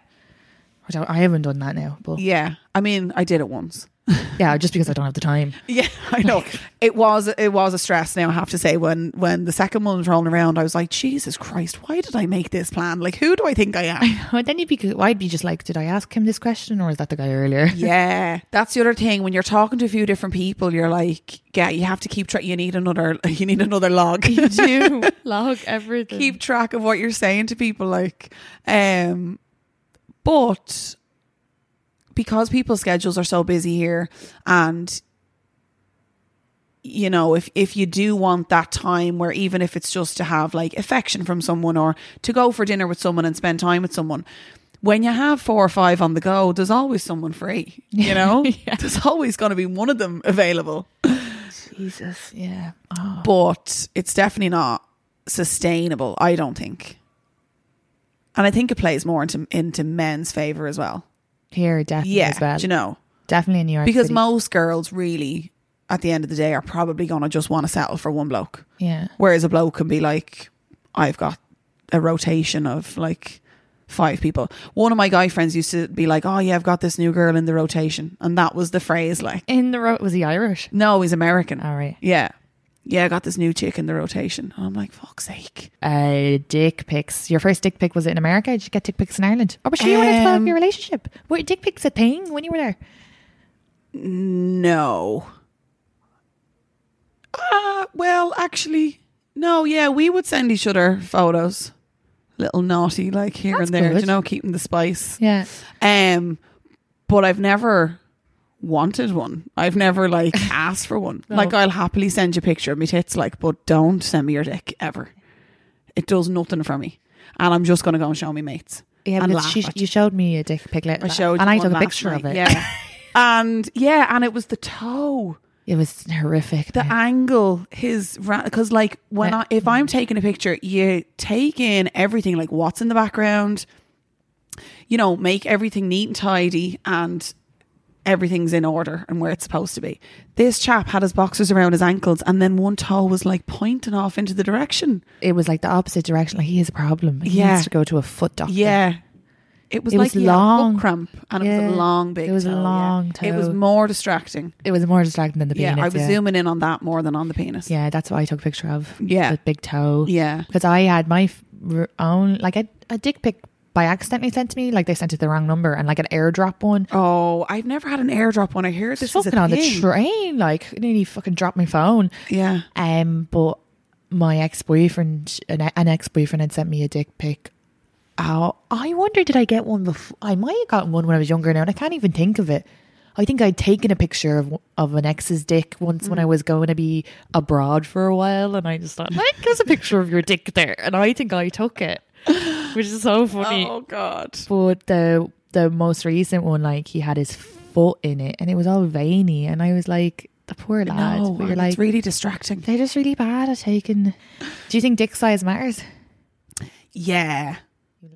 I, I haven't done that now. But Yeah. I mean, I did it once. Yeah, just because I don't have the time. *laughs* Yeah, I know. It was it was a stress now, I have to say, when when the second one was rolling around, I was like, Jesus Christ, why did I make this plan? Like who do I think I am? *laughs* But then you'd be, I'd be just like, did I ask him this question or is that the guy earlier? *laughs* yeah. That's the other thing. When you're talking to a few different people, you're like, yeah, you have to keep track you need another you need another log. You do log everything. keep track of what you're saying to people like um but because people's schedules are so busy here and you know if if you do want that time where even if it's just to have like affection from someone or to go for dinner with someone and spend time with someone when you have four or five on the go there's always someone free you know *laughs* there's always going to be one of them available Jesus, yeah. Oh. but it's definitely not sustainable. I don't think, and I think it plays more into into men's favor as well. Here, definitely Yeah, as well. do you know, Definitely in New York because City. most girls really, at the end of the day, are probably going to just want to settle for one bloke. yeah. Whereas a bloke can be like, I've got a rotation of like five people. One of my guy friends used to be like, "Oh yeah, I've got this new girl in the rotation," and that was the phrase. Like, In the road, was he Irish? no, he's American. All right. Yeah, yeah, I got this new chick in the rotation. And I'm like, fuck's sake. Uh, dick pics. Your first dick pic was it in America? Did you get dick pics in Ireland? Or was she um, in Um, your relationship? Were dick pics a thing when you were there? No. Uh, well, actually, no, yeah, we would send each other photos. Little naughty, like here That's and there, good. you know, keeping the spice. Yeah. Um, but I've never wanted one. I've never like *laughs* asked for one. No. Like I'll happily send you a picture of my tits, like, but don't send me your dick ever. It does nothing for me, and I'm just gonna go and show me mates. Yeah, and she, at you showed me a dick pic later. I showed, and you I took a picture of it. Yeah, *laughs* and yeah, and it was the toe. It was horrific. the babe. angle his because like when Yeah. I if I'm mm. taking a picture you take in everything like what's in the background you know make everything neat and tidy and everything's in order and where it's supposed to be this chap had his boxers around his ankles and then one toe was like pointing off into the direction it was like the opposite direction. Like he has a problem. He Yeah. needs to go to a foot doctor. yeah it was It like was he had a foot long. cramp and it was a long big It was a long toe, yeah. it was more distracting It was more distracting than the penis. yeah penis. I was yeah. zooming in on that more than on the penis Yeah, that's what I took a picture of. Yeah. the big toe. yeah because I had my own like a, a dick pic by accidentally sent to me. Like they sent it the wrong number and like an airdrop one. Oh, I've never had an airdrop when I hear this is fucking on the train, like nearly fucking dropped my phone. Yeah. Um, but my ex boyfriend, an, an ex boyfriend, had sent me a dick pic. Oh, I wonder did I get one before? I might have gotten one when I was younger now, and I can't even think of it. I think I'd taken a picture of of an ex's dick once when I was going to be abroad for a while, and I just thought, like, there's a picture of your dick there, and I think I took it, *laughs* which is so funny. Oh God. But the the most recent one, like he had his foot in it, and it was all veiny, and I was like, the poor lad. No, but you're like, it's really distracting. they're just really bad at taking. Do you think dick size matters? Yeah.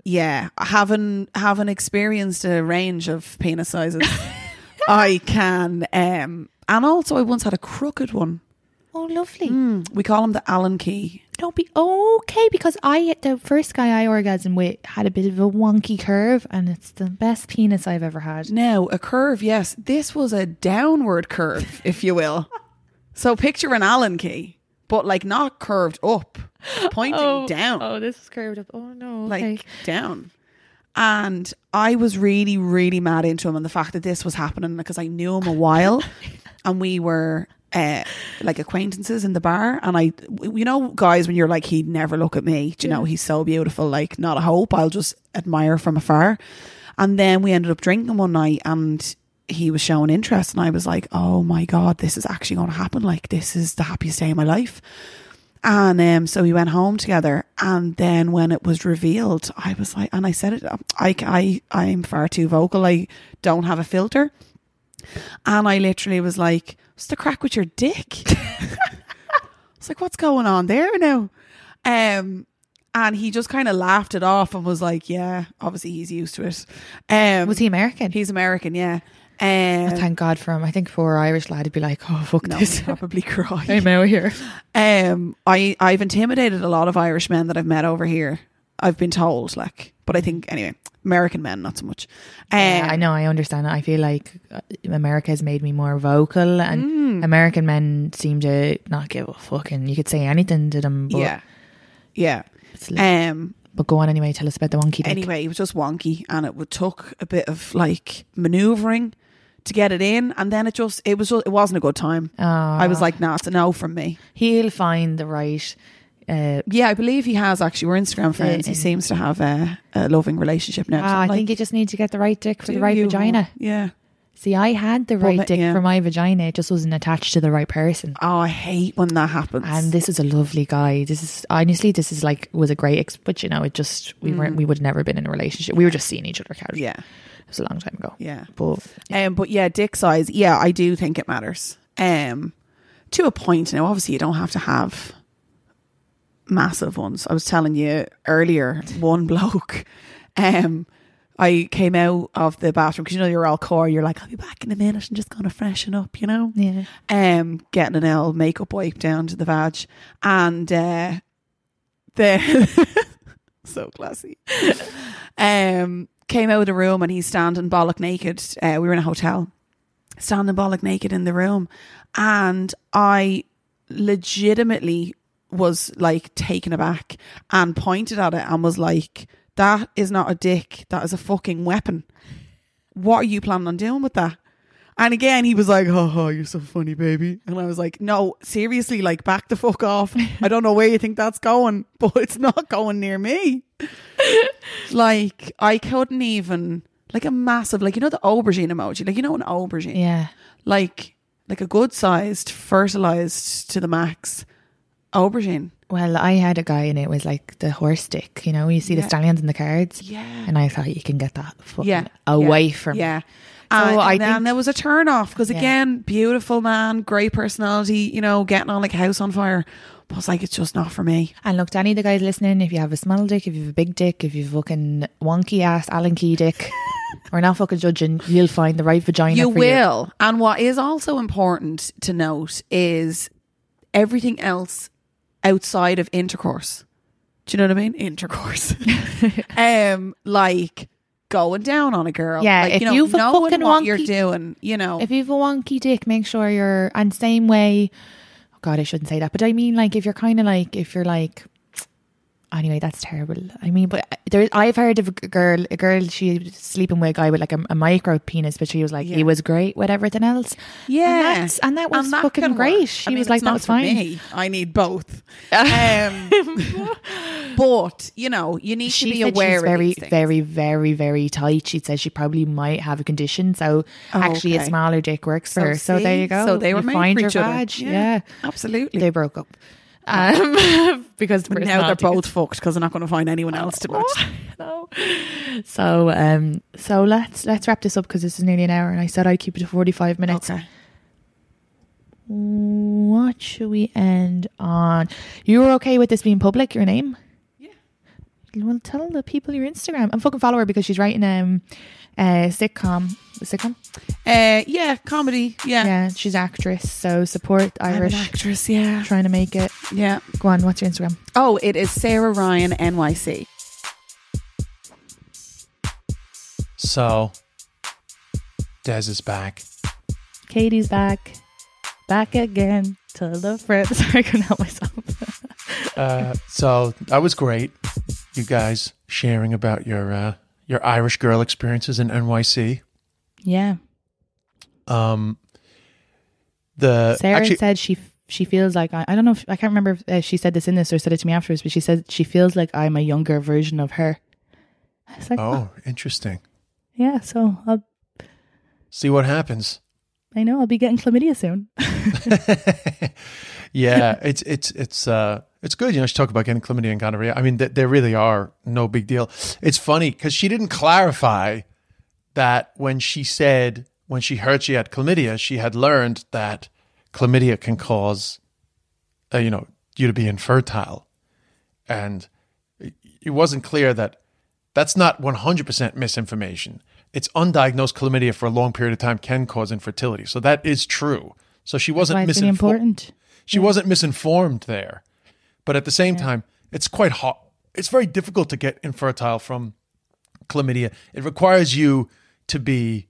Yeah. Having having experienced a range of penis sizes, *laughs* I can um and also I once had a crooked one. Oh, lovely. Mm, we call him the Allen key. Don't be okay because I the first guy I orgasmed with had a bit of a wonky curve, and it's the best penis I've ever had. Now, a curve, yes. This was a downward curve, *laughs* if you will. So picture an Allen key, but like not curved up, pointing down. Oh, this is curved up. Oh no. like down. And I was really, really mad into him and the fact that this was happening because I knew him a while *laughs* and we were uh, like acquaintances in the bar. And I, you know, guys, when you're like, he'd never look at me, do you know, he's so beautiful, like, not a hope. I'll just admire from afar. And then we ended up drinking one night and he was showing interest. And I was like, oh my God, this is actually going to happen. Like, this is the happiest day of my life. And um, so we went home together. And then when it was revealed, I was like, and I said it, I, I, I'm far too vocal. I don't have a filter. And I literally was like, what's the crack with your dick? *laughs* It's like, what's going on there now? Um, and he just kind of laughed it off and was like, yeah, obviously he's used to it. Um, Was he American? He's American, yeah. Oh, Um, thank God for him. I think for Irish lad, he'd be like, "Oh fuck no, this." probably *laughs* cry. I'm out here. Um, I I've intimidated a lot of Irish men that I've met over here. I've been told, like, but I think anyway, American men not so much. Um, Yeah, I know. I understand. it. I feel like uh, America has made me more vocal, and Mm. American men seem to not give a fucking. you could say anything to them. But, Yeah, yeah. Um. but go on anyway. Tell us about the wonky dick. Anyway, it was just wonky, and it would took a bit of like maneuvering to get it in, and then it just it was just, it wasn't a good time. I was like, nah, it's a no from me. he'll find the right. Uh, Yeah, I believe he has actually. We're Instagram friends. He seems to have a, a loving relationship now. Ah, I like, think you just need to get the right dick for the right you? vagina. Yeah. See, I had the right dick yeah. for my vagina. It just wasn't attached to the right person. Oh, I hate when that happens. And this is a lovely guy. This is honestly, this is like was a great. Ex- but you know, it just we weren't. We would have never been in a relationship. We were just seeing each other casually. Mm. yeah, it was a long time ago. yeah. But Um, but yeah, dick size. Yeah, I do think it matters. Um, to a point. Now, obviously, you don't have to have massive ones. I was telling you earlier, one bloke. Um, I came out of the bathroom because you know you're all core. You're like, I'll be back in a minute. I'm just to freshen up. You know. yeah, um, getting an L makeup wipe down to the vag, and uh, the *laughs* so classy. Um, came out of the room and he's standing bollock naked. Uh, we were in a hotel, standing bollock naked in the room, and I legitimately was like taken aback and pointed at it and was like, "That is not a dick. That is a fucking weapon. What are you planning on doing with that?" And again, he was like, "Oh, oh, you're so funny, baby." And I was like, "No, seriously, like, back the fuck off. I don't know where you think that's going, *laughs* but it's not going near me." *laughs* like, I couldn't even like a massive, like you know, the aubergine emoji, like you know, an aubergine, yeah. like like a good sized, fertilized to the max aubergine. Well, I had a guy and it was like the horse dick. You know, you see the stallions in the cards. Yeah. And I thought you can get that fucking yeah, away yeah, from. yeah. So and, I and then there was a turn off because Yeah. again, beautiful man, great personality, you know, getting on like a house on fire. But I was like, it's just not for me. And look, to any of the guys listening, if you have a small dick, if you have a big dick, if you've fucking wonky ass Allen Key dick, *laughs* we're not fucking judging. You'll find the right vagina. you will. And what is also important to note is everything else outside of intercourse. Do you know what I mean? Intercourse. *laughs* um, like going down on a girl. Yeah, like, if you know, you've a knowing fucking what you're doing. You know, If you have a wonky dick, make sure you're and same way. Oh God, I shouldn't say that, but I mean, like, if you're kind of like, if you're like, anyway, that's terrible. I mean, but there, I've heard of a girl, a girl, she was sleeping with a guy with like a, a micro penis, but she was like, Yeah. he was great with everything else. Yeah, and, that's, and that was And fucking great. She mean, was like, it's that was fine. me. I need both. *laughs* um, *laughs* but you know, you need She to be aware. she's very, very, very, very tight. She said she probably might have a condition, so Oh, actually, a smaller dick works for So her. So there you go. So they were You made find for your each other. Yeah. Yeah. absolutely. they broke up um, *laughs* because the now they're both fucked because they're not going to find anyone else to match. *laughs* no. So um, so let's let's wrap this up because this is nearly an hour, and I said I'd keep it to forty five minutes. Okay. What should we end on? You were okay with this being public? Your name? Yeah. Well, tell the people your Instagram and fucking follow her because she's writing um a sitcom. Sitcom? Uh, yeah, comedy. Yeah. Yeah, she's actress. So support I'm an Irish. actress. Yeah. Trying to make it. Yeah. Go on. What's your Instagram? Oh, it is Sarah Ryan NYC. So, Des is back. Katie's back, back again to the front. *laughs* Sorry, I couldn't help myself. Uh, so that was great. You guys sharing about your uh, your Irish girl experiences in NYC. Yeah. Um, the Sarah actually, said she she feels like I, I don't know if I can't remember if uh, she said this in this or said it to me afterwards, but she said she feels like I'm a younger version of her. I was like, oh, interesting. yeah. So I'll, See what happens. I know I'll be getting chlamydia soon. *laughs* *laughs* yeah, it's it's it's uh it's good. You know, she talked about getting chlamydia and gonorrhea. I mean, they, they really are no big deal. It's funny because she didn't clarify that when she said when she heard she had chlamydia, she had learned that chlamydia can cause, uh, you know, you to be infertile, and it- wasn't clear that that's not one hundred percent misinformation. It's undiagnosed chlamydia for a long period of time can cause infertility, so that is true. So she wasn't really misinformed. important. She wasn't misinformed there. But at the same time, it's quite hot. It's very difficult to get infertile from chlamydia. It requires you to be,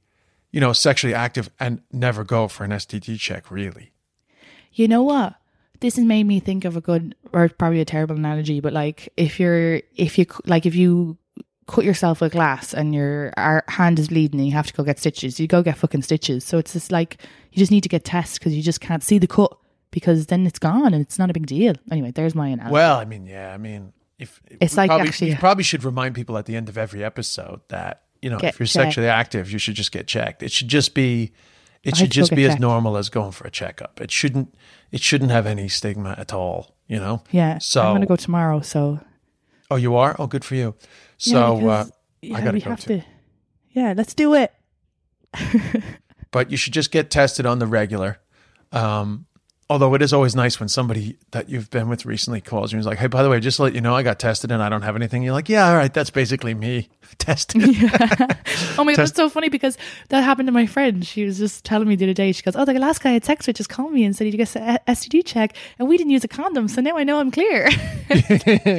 you know, sexually active and never go for an STD check, really. You know what? This has made me think of a good, or probably a terrible analogy, but like if you're, if you, like if you cut yourself with glass and your hand is bleeding and you have to go get stitches, you go get fucking stitches. So it's just like, you just need to get tests because you just can't see the cut because then it's gone and it's not a big deal. Anyway, there's my analogy. Well, I mean, yeah, I mean, if It's like probably, actually- we probably should remind people at the end of every episode that you know if you're checked. sexually active, you should just get checked. It should just be, it I should had to go just be as normal as going for a checkup. It shouldn't, it shouldn't have any stigma at all. You know. yeah. So I'm going to go tomorrow. So Oh, you are? Oh, good for you. Yeah, So, uh, because- I gotta we go have too. to. Yeah, let's do it. *laughs* but you should just get tested on the regular. Um, although it is always nice when somebody that you've been with recently calls you and is like, "Hey, by the way, just to let you know, I got tested and I don't have anything." You're like, "Yeah, all right, that's basically me *laughs* tested." *laughs* *laughs* Oh my god, that's so funny because that happened to my friend. She was just telling me the other day. She goes, "Oh, the last guy I had sex with just called me and said he gets a STD check, and we didn't use a condom, so now I know I'm clear."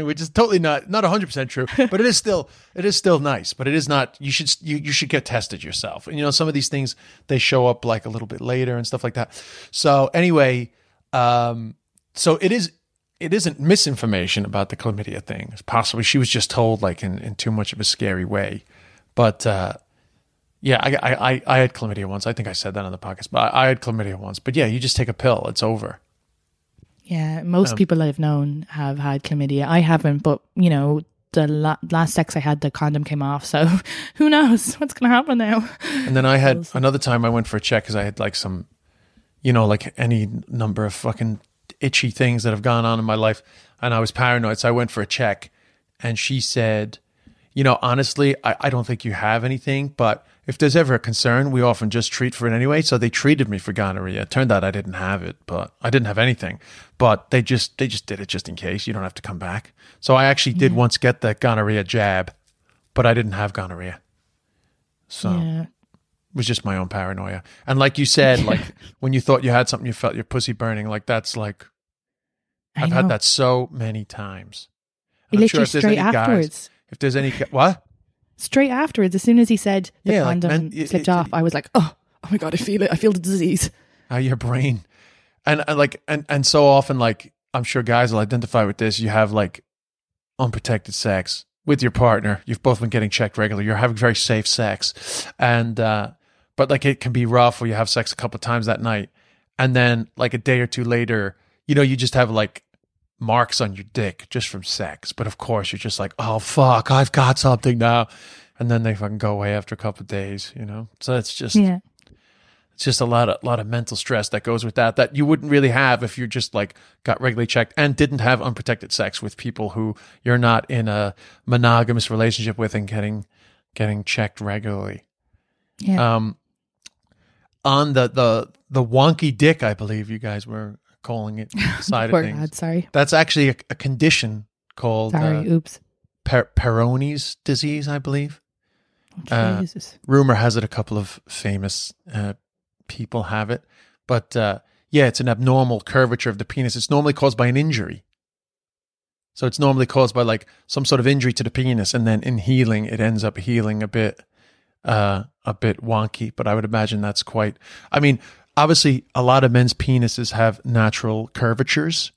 Which is totally not not 100 percent true, but it is still it is still nice. But it is not. You should you, you should get tested yourself. And you know some of these things they show up like a little bit later and stuff like that. So anyway, um, so it is it isn't misinformation about the chlamydia thing. Possibly she was just told like in, in too much of a scary way. But uh, yeah, I, I I I had chlamydia once. I think I said that on the podcast, but I, I had chlamydia once. But yeah, you just take a pill. It's over. yeah, most people I've known have had chlamydia. I haven't, but you know, the la- last sex I had, the condom came off. So *laughs* who knows what's going to happen now? And then I had another time I went for a check because I had like some, you know, like any number of fucking itchy things that have gone on in my life. And I was paranoid. So I went for a check and she said, you know, honestly, I, I don't think you have anything, but if there's ever a concern, we often just treat for it anyway. So they treated me for gonorrhea. It turned out I didn't have it, but I didn't have anything. But they just they just did it just in case. You don't have to come back. So I actually did once get the gonorrhea jab, but I didn't have gonorrhea. So Yeah, was just my own paranoia. And like you said, *laughs* like when you thought you had something, you felt your pussy burning. Like that's like I've had that so many times. And I'm Literally sure if there's straight any guys- afterwards. if there's any what? Straight afterwards, as soon as he said the Yeah, like, condom man, it- slipped it- off, I was like, "Oh, oh my god, I feel it! I feel the disease." how your brain and, and like and and so often like i'm sure guys will identify with this you have like unprotected sex with your partner you've both been getting checked regularly you're having very safe sex and uh but like it can be rough where you have sex a couple of times that night and then like a day or two later you know you just have like marks on your dick just from sex but of course you're just like oh fuck i've got something now and then they fucking go away after a couple of days you know so it's just Yeah, it's just a lot of lot of mental stress that goes with that that you wouldn't really have if you just like got regularly checked and didn't have unprotected sex with people who you're not in a monogamous relationship with and getting getting checked regularly. yeah. Um on the the the wonky dick, I believe you guys were calling it *laughs* side of Poor things. lad, sorry, That's actually a, a condition called sorry, uh, oops. per- Peyronie's disease, I believe. uh, Jesus. rumor has it a couple of famous uh, people have it but uh, yeah it's an abnormal curvature of the penis it's normally caused by an injury so it's normally caused by like some sort of injury to the penis and then in healing it ends up healing a bit uh, a bit wonky but i would imagine that's quite i mean obviously a lot of men's penises have natural curvatures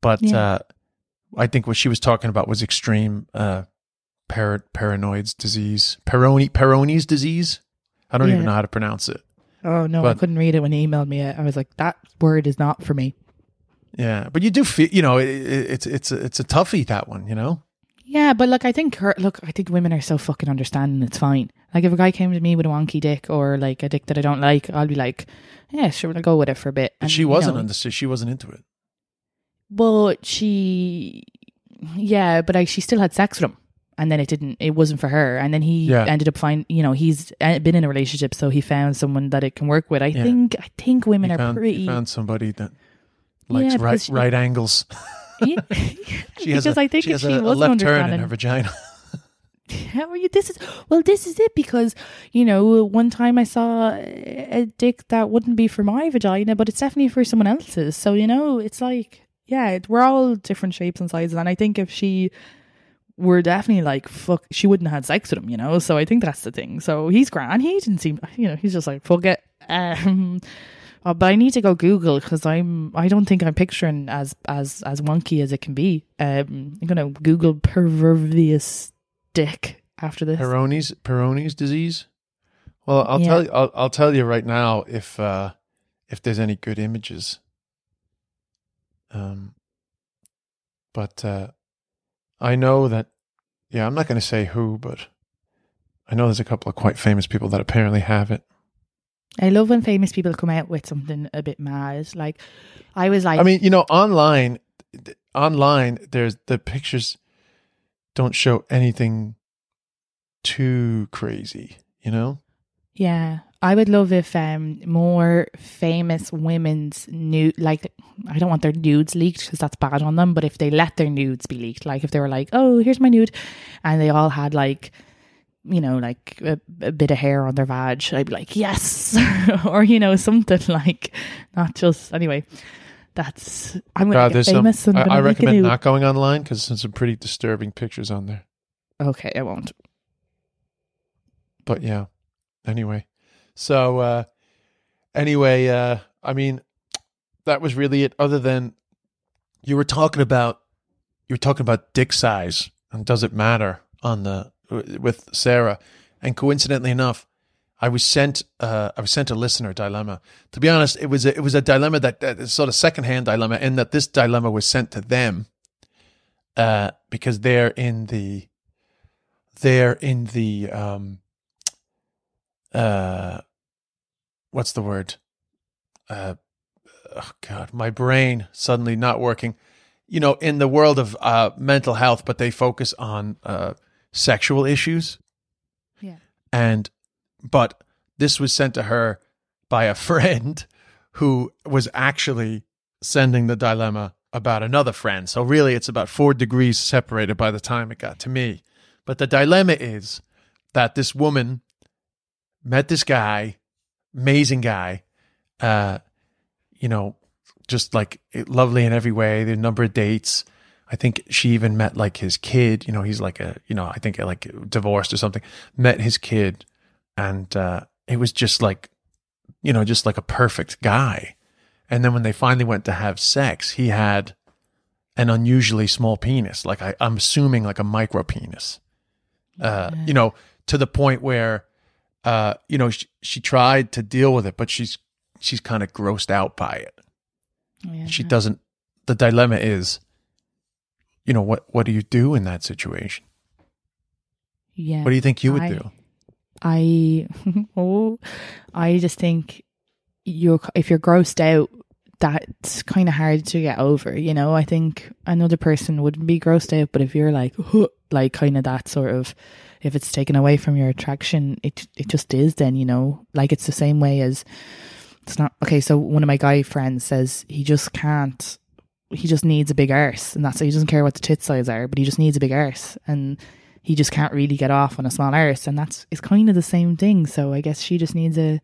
but Yeah. uh, i think what she was talking about was extreme uh, par- paranoid's disease, Peroni Peroni's disease. I don't even know how to pronounce it. Oh no, I couldn't read it when he emailed me. I was like, that word is not for me. Yeah, but you do feel, you know, it, it, it's it's a, it's a toughie that one, you know. Yeah, but look, I think her, look, I think women are so fucking understanding. It's fine. Like if a guy came to me with a wonky dick or like a dick that I don't like, I'll be like, yeah, sure, we'll go with it for a bit. And, she wasn't know, under, she wasn't into it. But she, yeah, but I, she still had sex with him, and then it didn't. It wasn't for her, and then he Yeah. ended up find. You know, he's uh, been in a relationship, so he found someone that it can work with. I Yeah. think. I think women You are found, you pretty. found somebody that likes Yeah, right she- right angles. *laughs* Yeah. *laughs* *laughs* She has because a, I think she if has she a, a left turn in her vagina. *laughs* How are you? This is well. This is it because you know. One time I saw a dick that wouldn't be for my vagina, but it's definitely for someone else's. So you know, it's like yeah, it- we're all different shapes and sizes. And I think if she were definitely like fuck, she wouldn't have had sex with him. You know. So I think that's the thing. So he's grand. He didn't seem. You know, he's just like fuck it. Um, uh, but I need to go Google because I'm. I don't think I'm picturing as as as wonky as it can be. Um, I'm gonna Google pervervious dick after this. Peroni's Peroni's disease. Well, I'll Yeah. tell you. I'll, I'll tell you right now if uh, if there's any good images. Um, but uh, I know that. Yeah, I'm not going to say who, but I know there's a couple of quite famous people that apparently have it. I love when famous people come out with something a bit mad. Like I was like, I mean, you know, online, th- online, there's the pictures don't show anything too crazy. You know. yeah, I would love if um more famous women's nude, like I don't want their nudes leaked because that's bad on them. But if they let their nudes be leaked, like if they were like, oh, here's my nude, and they all had like. You know, like a, a bit of hair on their vag, I'd be like, yes, *laughs* or you know, something *laughs* like, not just anyway. That's I'm gonna God, get famous. some. and I, make recommend not going online because there's some pretty disturbing pictures on there. Okay, I won't. But yeah. Anyway, so uh anyway, uh I mean, that was really it. Other than you were talking about, you were talking about dick size and does it matter on the with Sarah, and coincidentally enough. I was sent. Uh, I was sent a listener dilemma. To be honest, it was a, it was a dilemma that, sort of secondhand dilemma, in that this dilemma was sent to them, uh, because they're in the they're in the um uh what's the word uh oh god my brain suddenly not working you know in the world of uh mental health but they focus on uh sexual issues Yeah. and but this was sent to her by a *laughs* friend who was actually sending the dilemma about another friend so really it's about 4 degrees separated by the time it got to me but the dilemma is that this woman met this guy, amazing guy, uh, you know, just like lovely in every way. The number of dates. I think she even met like his kid. You know, he's like a, you know, I think like divorced or something. Met his kid, and uh, it was just like, you know, just like a perfect guy. And then when they finally went to have sex, he had an unusually small penis. Like I, I'm assuming like a micro penis. Uh, you know, to the point where uh, you know, she, she tried to deal with it, but she's she's kind of grossed out by it. Yeah. She doesn't. The dilemma is, you know, what what do you do in that situation? Yeah. What do you think you would I- do? I *laughs* oh, I just think you're if you're grossed out, that's kind of hard to get over. You know, I think another person wouldn't be grossed out, but if you're like like kind of that sort of, if it's taken away from your attraction, it it just is. Then you know, like it's the same way as it's not okay. So one of my guy friends says he just can't. He just needs a big arse, and that's he doesn't care what the tit size are, but he just needs a big arse, and he just can't really get off on a small arse, and that's it's kind of the same thing. So I guess she just needs a,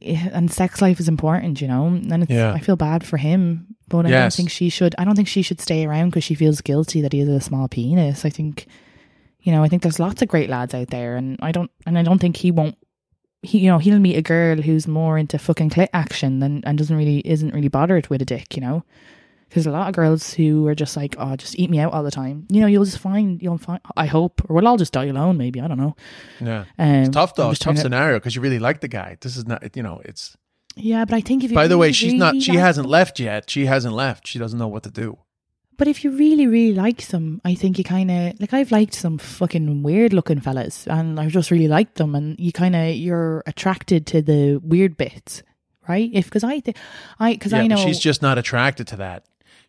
and sex life is important, you know. And it's, Yeah. I feel bad for him, but I don't think she should. I don't think she should stay around because she feels guilty that he has a small penis. I think, you know, I think there's lots of great lads out there, and I don't, and I don't think he won't. He, you know, he'll meet a girl who's more into fucking clit action than and doesn't really isn't really bothered with a dick, you know. Because a lot of girls who are just like, oh, just eat me out all the time. You know, you'll just find, you'll find, I hope, or we'll all just die alone, maybe. I don't know. Yeah. Um, It's tough though. It's a tough scenario because you really like the guy. This is not, you know, it's. Yeah, but I think if you By the way, really, she's not. She like hasn't them- left yet. She hasn't left. She doesn't know what to do. But if you really, really like them, I think you kind of like I've liked some fucking weird looking fellas, and I've just really liked them, and you kind of you're attracted to the weird bits, right? If because I think I because Yeah, I know she's just not attracted to that.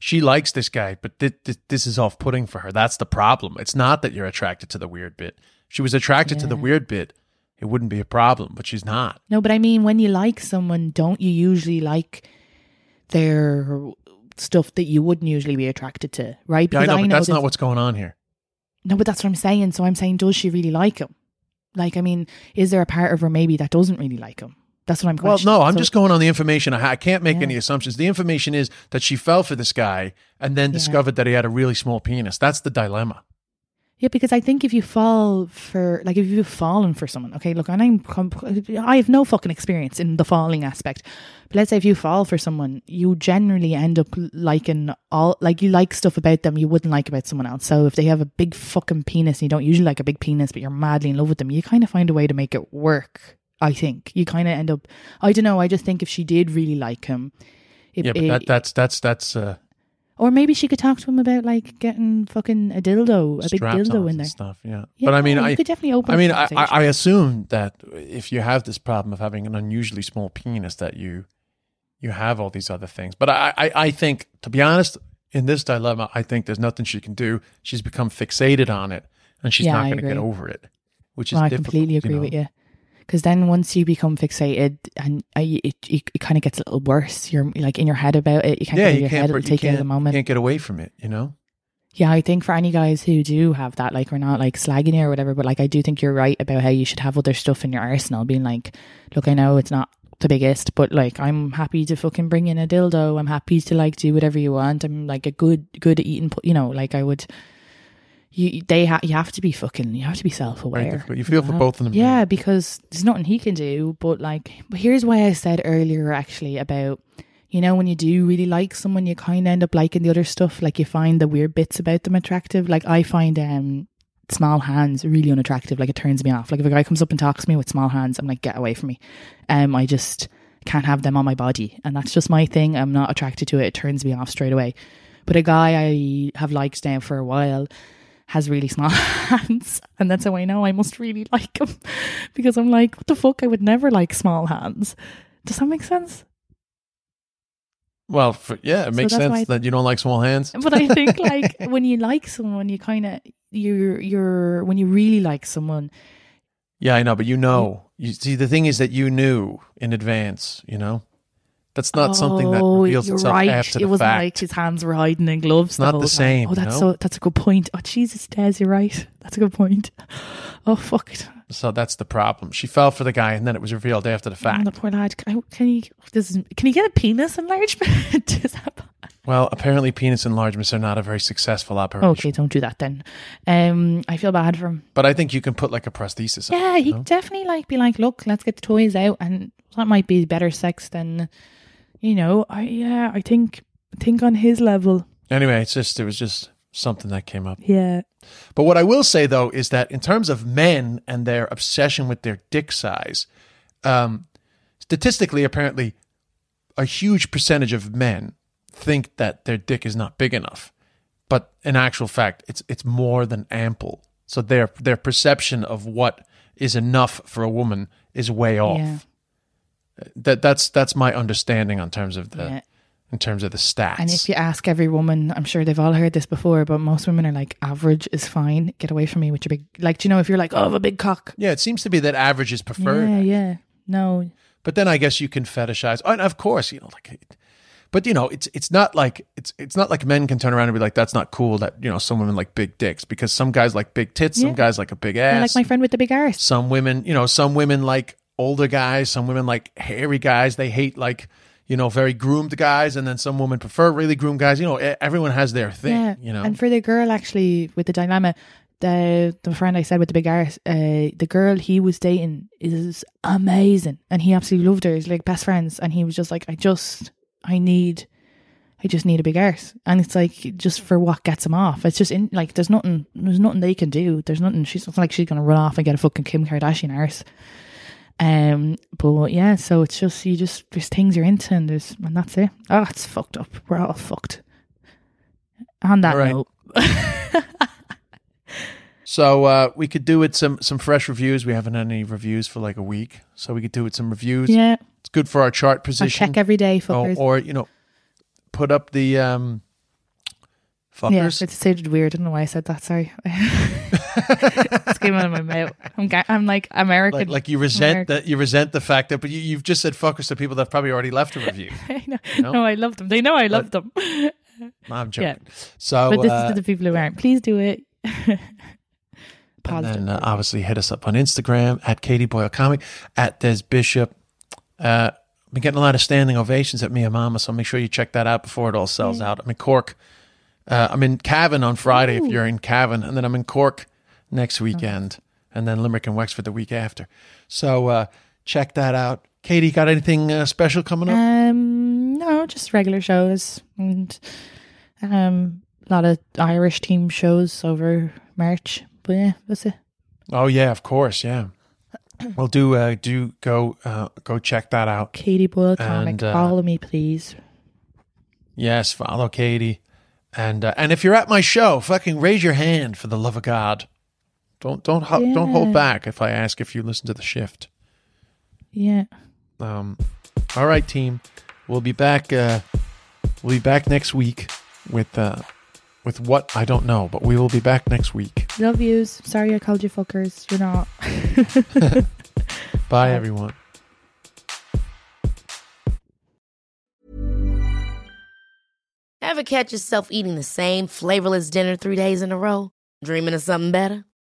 She likes this guy, but thi- thi- this is off-putting for her. That's the problem. It's not that you're attracted to the weird bit. If she was attracted to the weird bit, it wouldn't be a problem. But she's not. no, but I mean when you like someone, don't you usually like their stuff that you wouldn't usually be attracted to, right? Yeah, I know, but that's there's- not what's going on here. No, but that's what I'm saying. So I'm saying, does she really like him? Like, I mean, is there a part of her maybe that doesn't really like him? That's what I'm. Well, no, I'm So- just going on the information. I, I can't make Yeah. any assumptions. The information is that she fell for this guy and then Yeah. discovered that he had a really small penis. That's the dilemma. Yeah, because I think if you fall for like if you've fallen for someone, okay, look, and I'm I have no fucking experience in the falling aspect, but let's say if you fall for someone, you generally end up liking all like you like stuff about them you wouldn't like about someone else. So if they have a big fucking penis, and you don't usually like a big penis, but you're madly in love with them, you kind of find a way to make it work. I think you kind of end up. I don't know. I just think if she did really like him, it, yeah, but it- that, that's that's that's uh, or maybe she could talk to him about like getting fucking a dildo, a big dildo in there. stuff. Yeah. Yeah, but I mean, you I could definitely open I mean, I, I. Assume that if you have this problem of having an unusually small penis, that you you have all these other things. But I, I, I think, to be honest, in this dilemma, I think there's nothing she can do. She's become fixated on it, and she's Yeah, not going to get over it, which is No, I completely agree know. with you. Because then once you become fixated and uh, I, it, it, it kind of gets a little worse. You're like in your head about it. You can't Yeah, get you your can't, head. It'll take you out of the moment. can't get away from it. You know. Yeah, I think for any guys who do have that, like we're not like slagging you or whatever, but like I do think you're right about how you should have other stuff in your arsenal. Being like, look, I know it's not the biggest, but like I'm happy to fucking bring in a dildo. I'm happy to like do whatever you want. I'm like a good good at eating. You know, like I would. You they ha- you have to be fucking you have to be self aware. You feel for both of them. Yeah, because there's nothing he can do. But like, but here's why I said earlier actually about, you know, when you do really like someone, you kind of end up liking the other stuff. Like you find the weird bits about them attractive. Like I find um small hands really unattractive. Like it turns me off. Like if a guy comes up and talks to me with small hands, I'm like, get away from me. Um, I just can't have them on my body, and that's just my thing. I'm not attracted to it. It turns me off straight away. But a guy I have liked now for a while has really small *laughs* hands, and that's how I know I must really *laughs* like him because I'm like, what the fuck? I would never like small hands. Does that make sense? Well, for, yeah, it makes that's sense why- that you don't like small hands. But I think *laughs* like when you like someone, you kind of you're you're when you really like someone, Yeah, I know, but you know. You see, the thing is that you knew in advance. You know, that's not something that Oh, reveals itself right. after it the wasn't fact. like his hands were hiding in gloves. not the whole time. same, Oh, you that's know? so that's a good point. Oh Jesus, Des, you're right. That's a good point. Oh fuck it. So that's the problem. She fell for the guy, and then it was revealed after the Oh, fact. the poor lad. Can, I, can he? This is, can he get a penis enlargement? *laughs* Is that? Well, apparently, penis enlargements are not a very successful operation. Okay, don't do that then. Um, I feel bad for him. But I think you can put like a prosthesis. on Yeah, it, he you know? definitely like be like, look, let's get the toys out, and that might be better sex than, you know. I yeah, I think I think on his level, Anyway, it's just it was just something that came up. yeah, But what I will say though is that in terms of men and their obsession with their dick size, um, statistically, apparently, a huge percentage of men think that their dick is not big enough, but in actual fact, it's it's more than ample. So their their perception of what is enough for a woman is way off. yeah, That that's that's my understanding on terms of the yeah. in terms of the stats. And if you ask every woman, I'm sure they've all heard this before, but most women are like, average is fine. Get away from me with your big, like, do you know, if you're like, oh, I have a big cock. yeah, it seems to be that average is preferred. Yeah, yeah. No, But then I guess you can fetishize. And of course, you know, like, but you know, it's it's not like it's it's not like men can turn around and be like, that's not cool. That you know, some women like big dicks because some guys like big tits, some guys like a big Yeah, ass. like my friend with the big ass some women, you know, some women like older guys. Some women like hairy guys. They hate like you know very groomed guys, and then some women prefer really groomed guys. You know, everyone has their thing. Yeah, You know, And for the girl, actually, with the dilemma, the the friend I said with the big arse, uh, the girl he was dating is amazing, and he absolutely loved her. He's like best friends, and he was just like, I just, I need I just need a big arse. And it's like just for what gets him off. It's just in like there's nothing there's nothing they can do. There's nothing she's not like she's gonna run off and get a fucking Kim Kardashian arse. Um but yeah, so it's just you just there's things you're into and there's and that's it. Oh it's fucked up. We're all fucked. On that right. note. *laughs* So uh, we could do it some some fresh reviews. We haven't had any reviews for like a week, so we could do it some reviews. Yeah. It's good for our chart I position. check every day, or, fuckers. or you know, put up the um, yeah, fuckers. it sounded weird. I don't know why I said that. Sorry. *laughs* it came out of my mouth. I'm, ga- I'm like American. like, like you resent that you resent the fact that, but you, you've just said fuckers to people that have probably already left a review. *laughs* I know. know? No, I love them. They know I love them. I'm *laughs* joking. Yeah. So, but this uh, is to the people who aren't. Please do it. *laughs* and then uh, obviously hit us up on Instagram at Katie Boyle Comic at Des Bishop. Uh, been getting a lot of standing ovations at Mia Mama, so make sure you check that out before it all sells out. I'm in Cork. Uh, I'm in Cavan on Friday if you're in Cavan, and then I'm in Cork next weekend, and then Limerick and Wexford the week after. So uh, check that out. Katie, got anything uh, special coming up? Um, no, just regular shows and um, a lot of Irish team shows over March. But yeah, that's it. oh yeah, of course, yeah. *clears throat* Well, do uh, do go uh, go check that out. Katie Boyle comic. And, uh, Follow me, please. Yes, follow Katie, and uh, and if you're at my show, fucking raise your hand for the love of God. Don't don't ho- don't hold back if I ask if you listen to the shift. Yeah. Um, all right, team, we'll be back. Uh, we'll be back next week with uh, with what I don't know, but we will be back next week. Love yous. Sorry I called you fuckers. You're not. *laughs* Bye, everyone. Ever catch yourself eating the same flavorless dinner three days in a row? Dreaming of something better?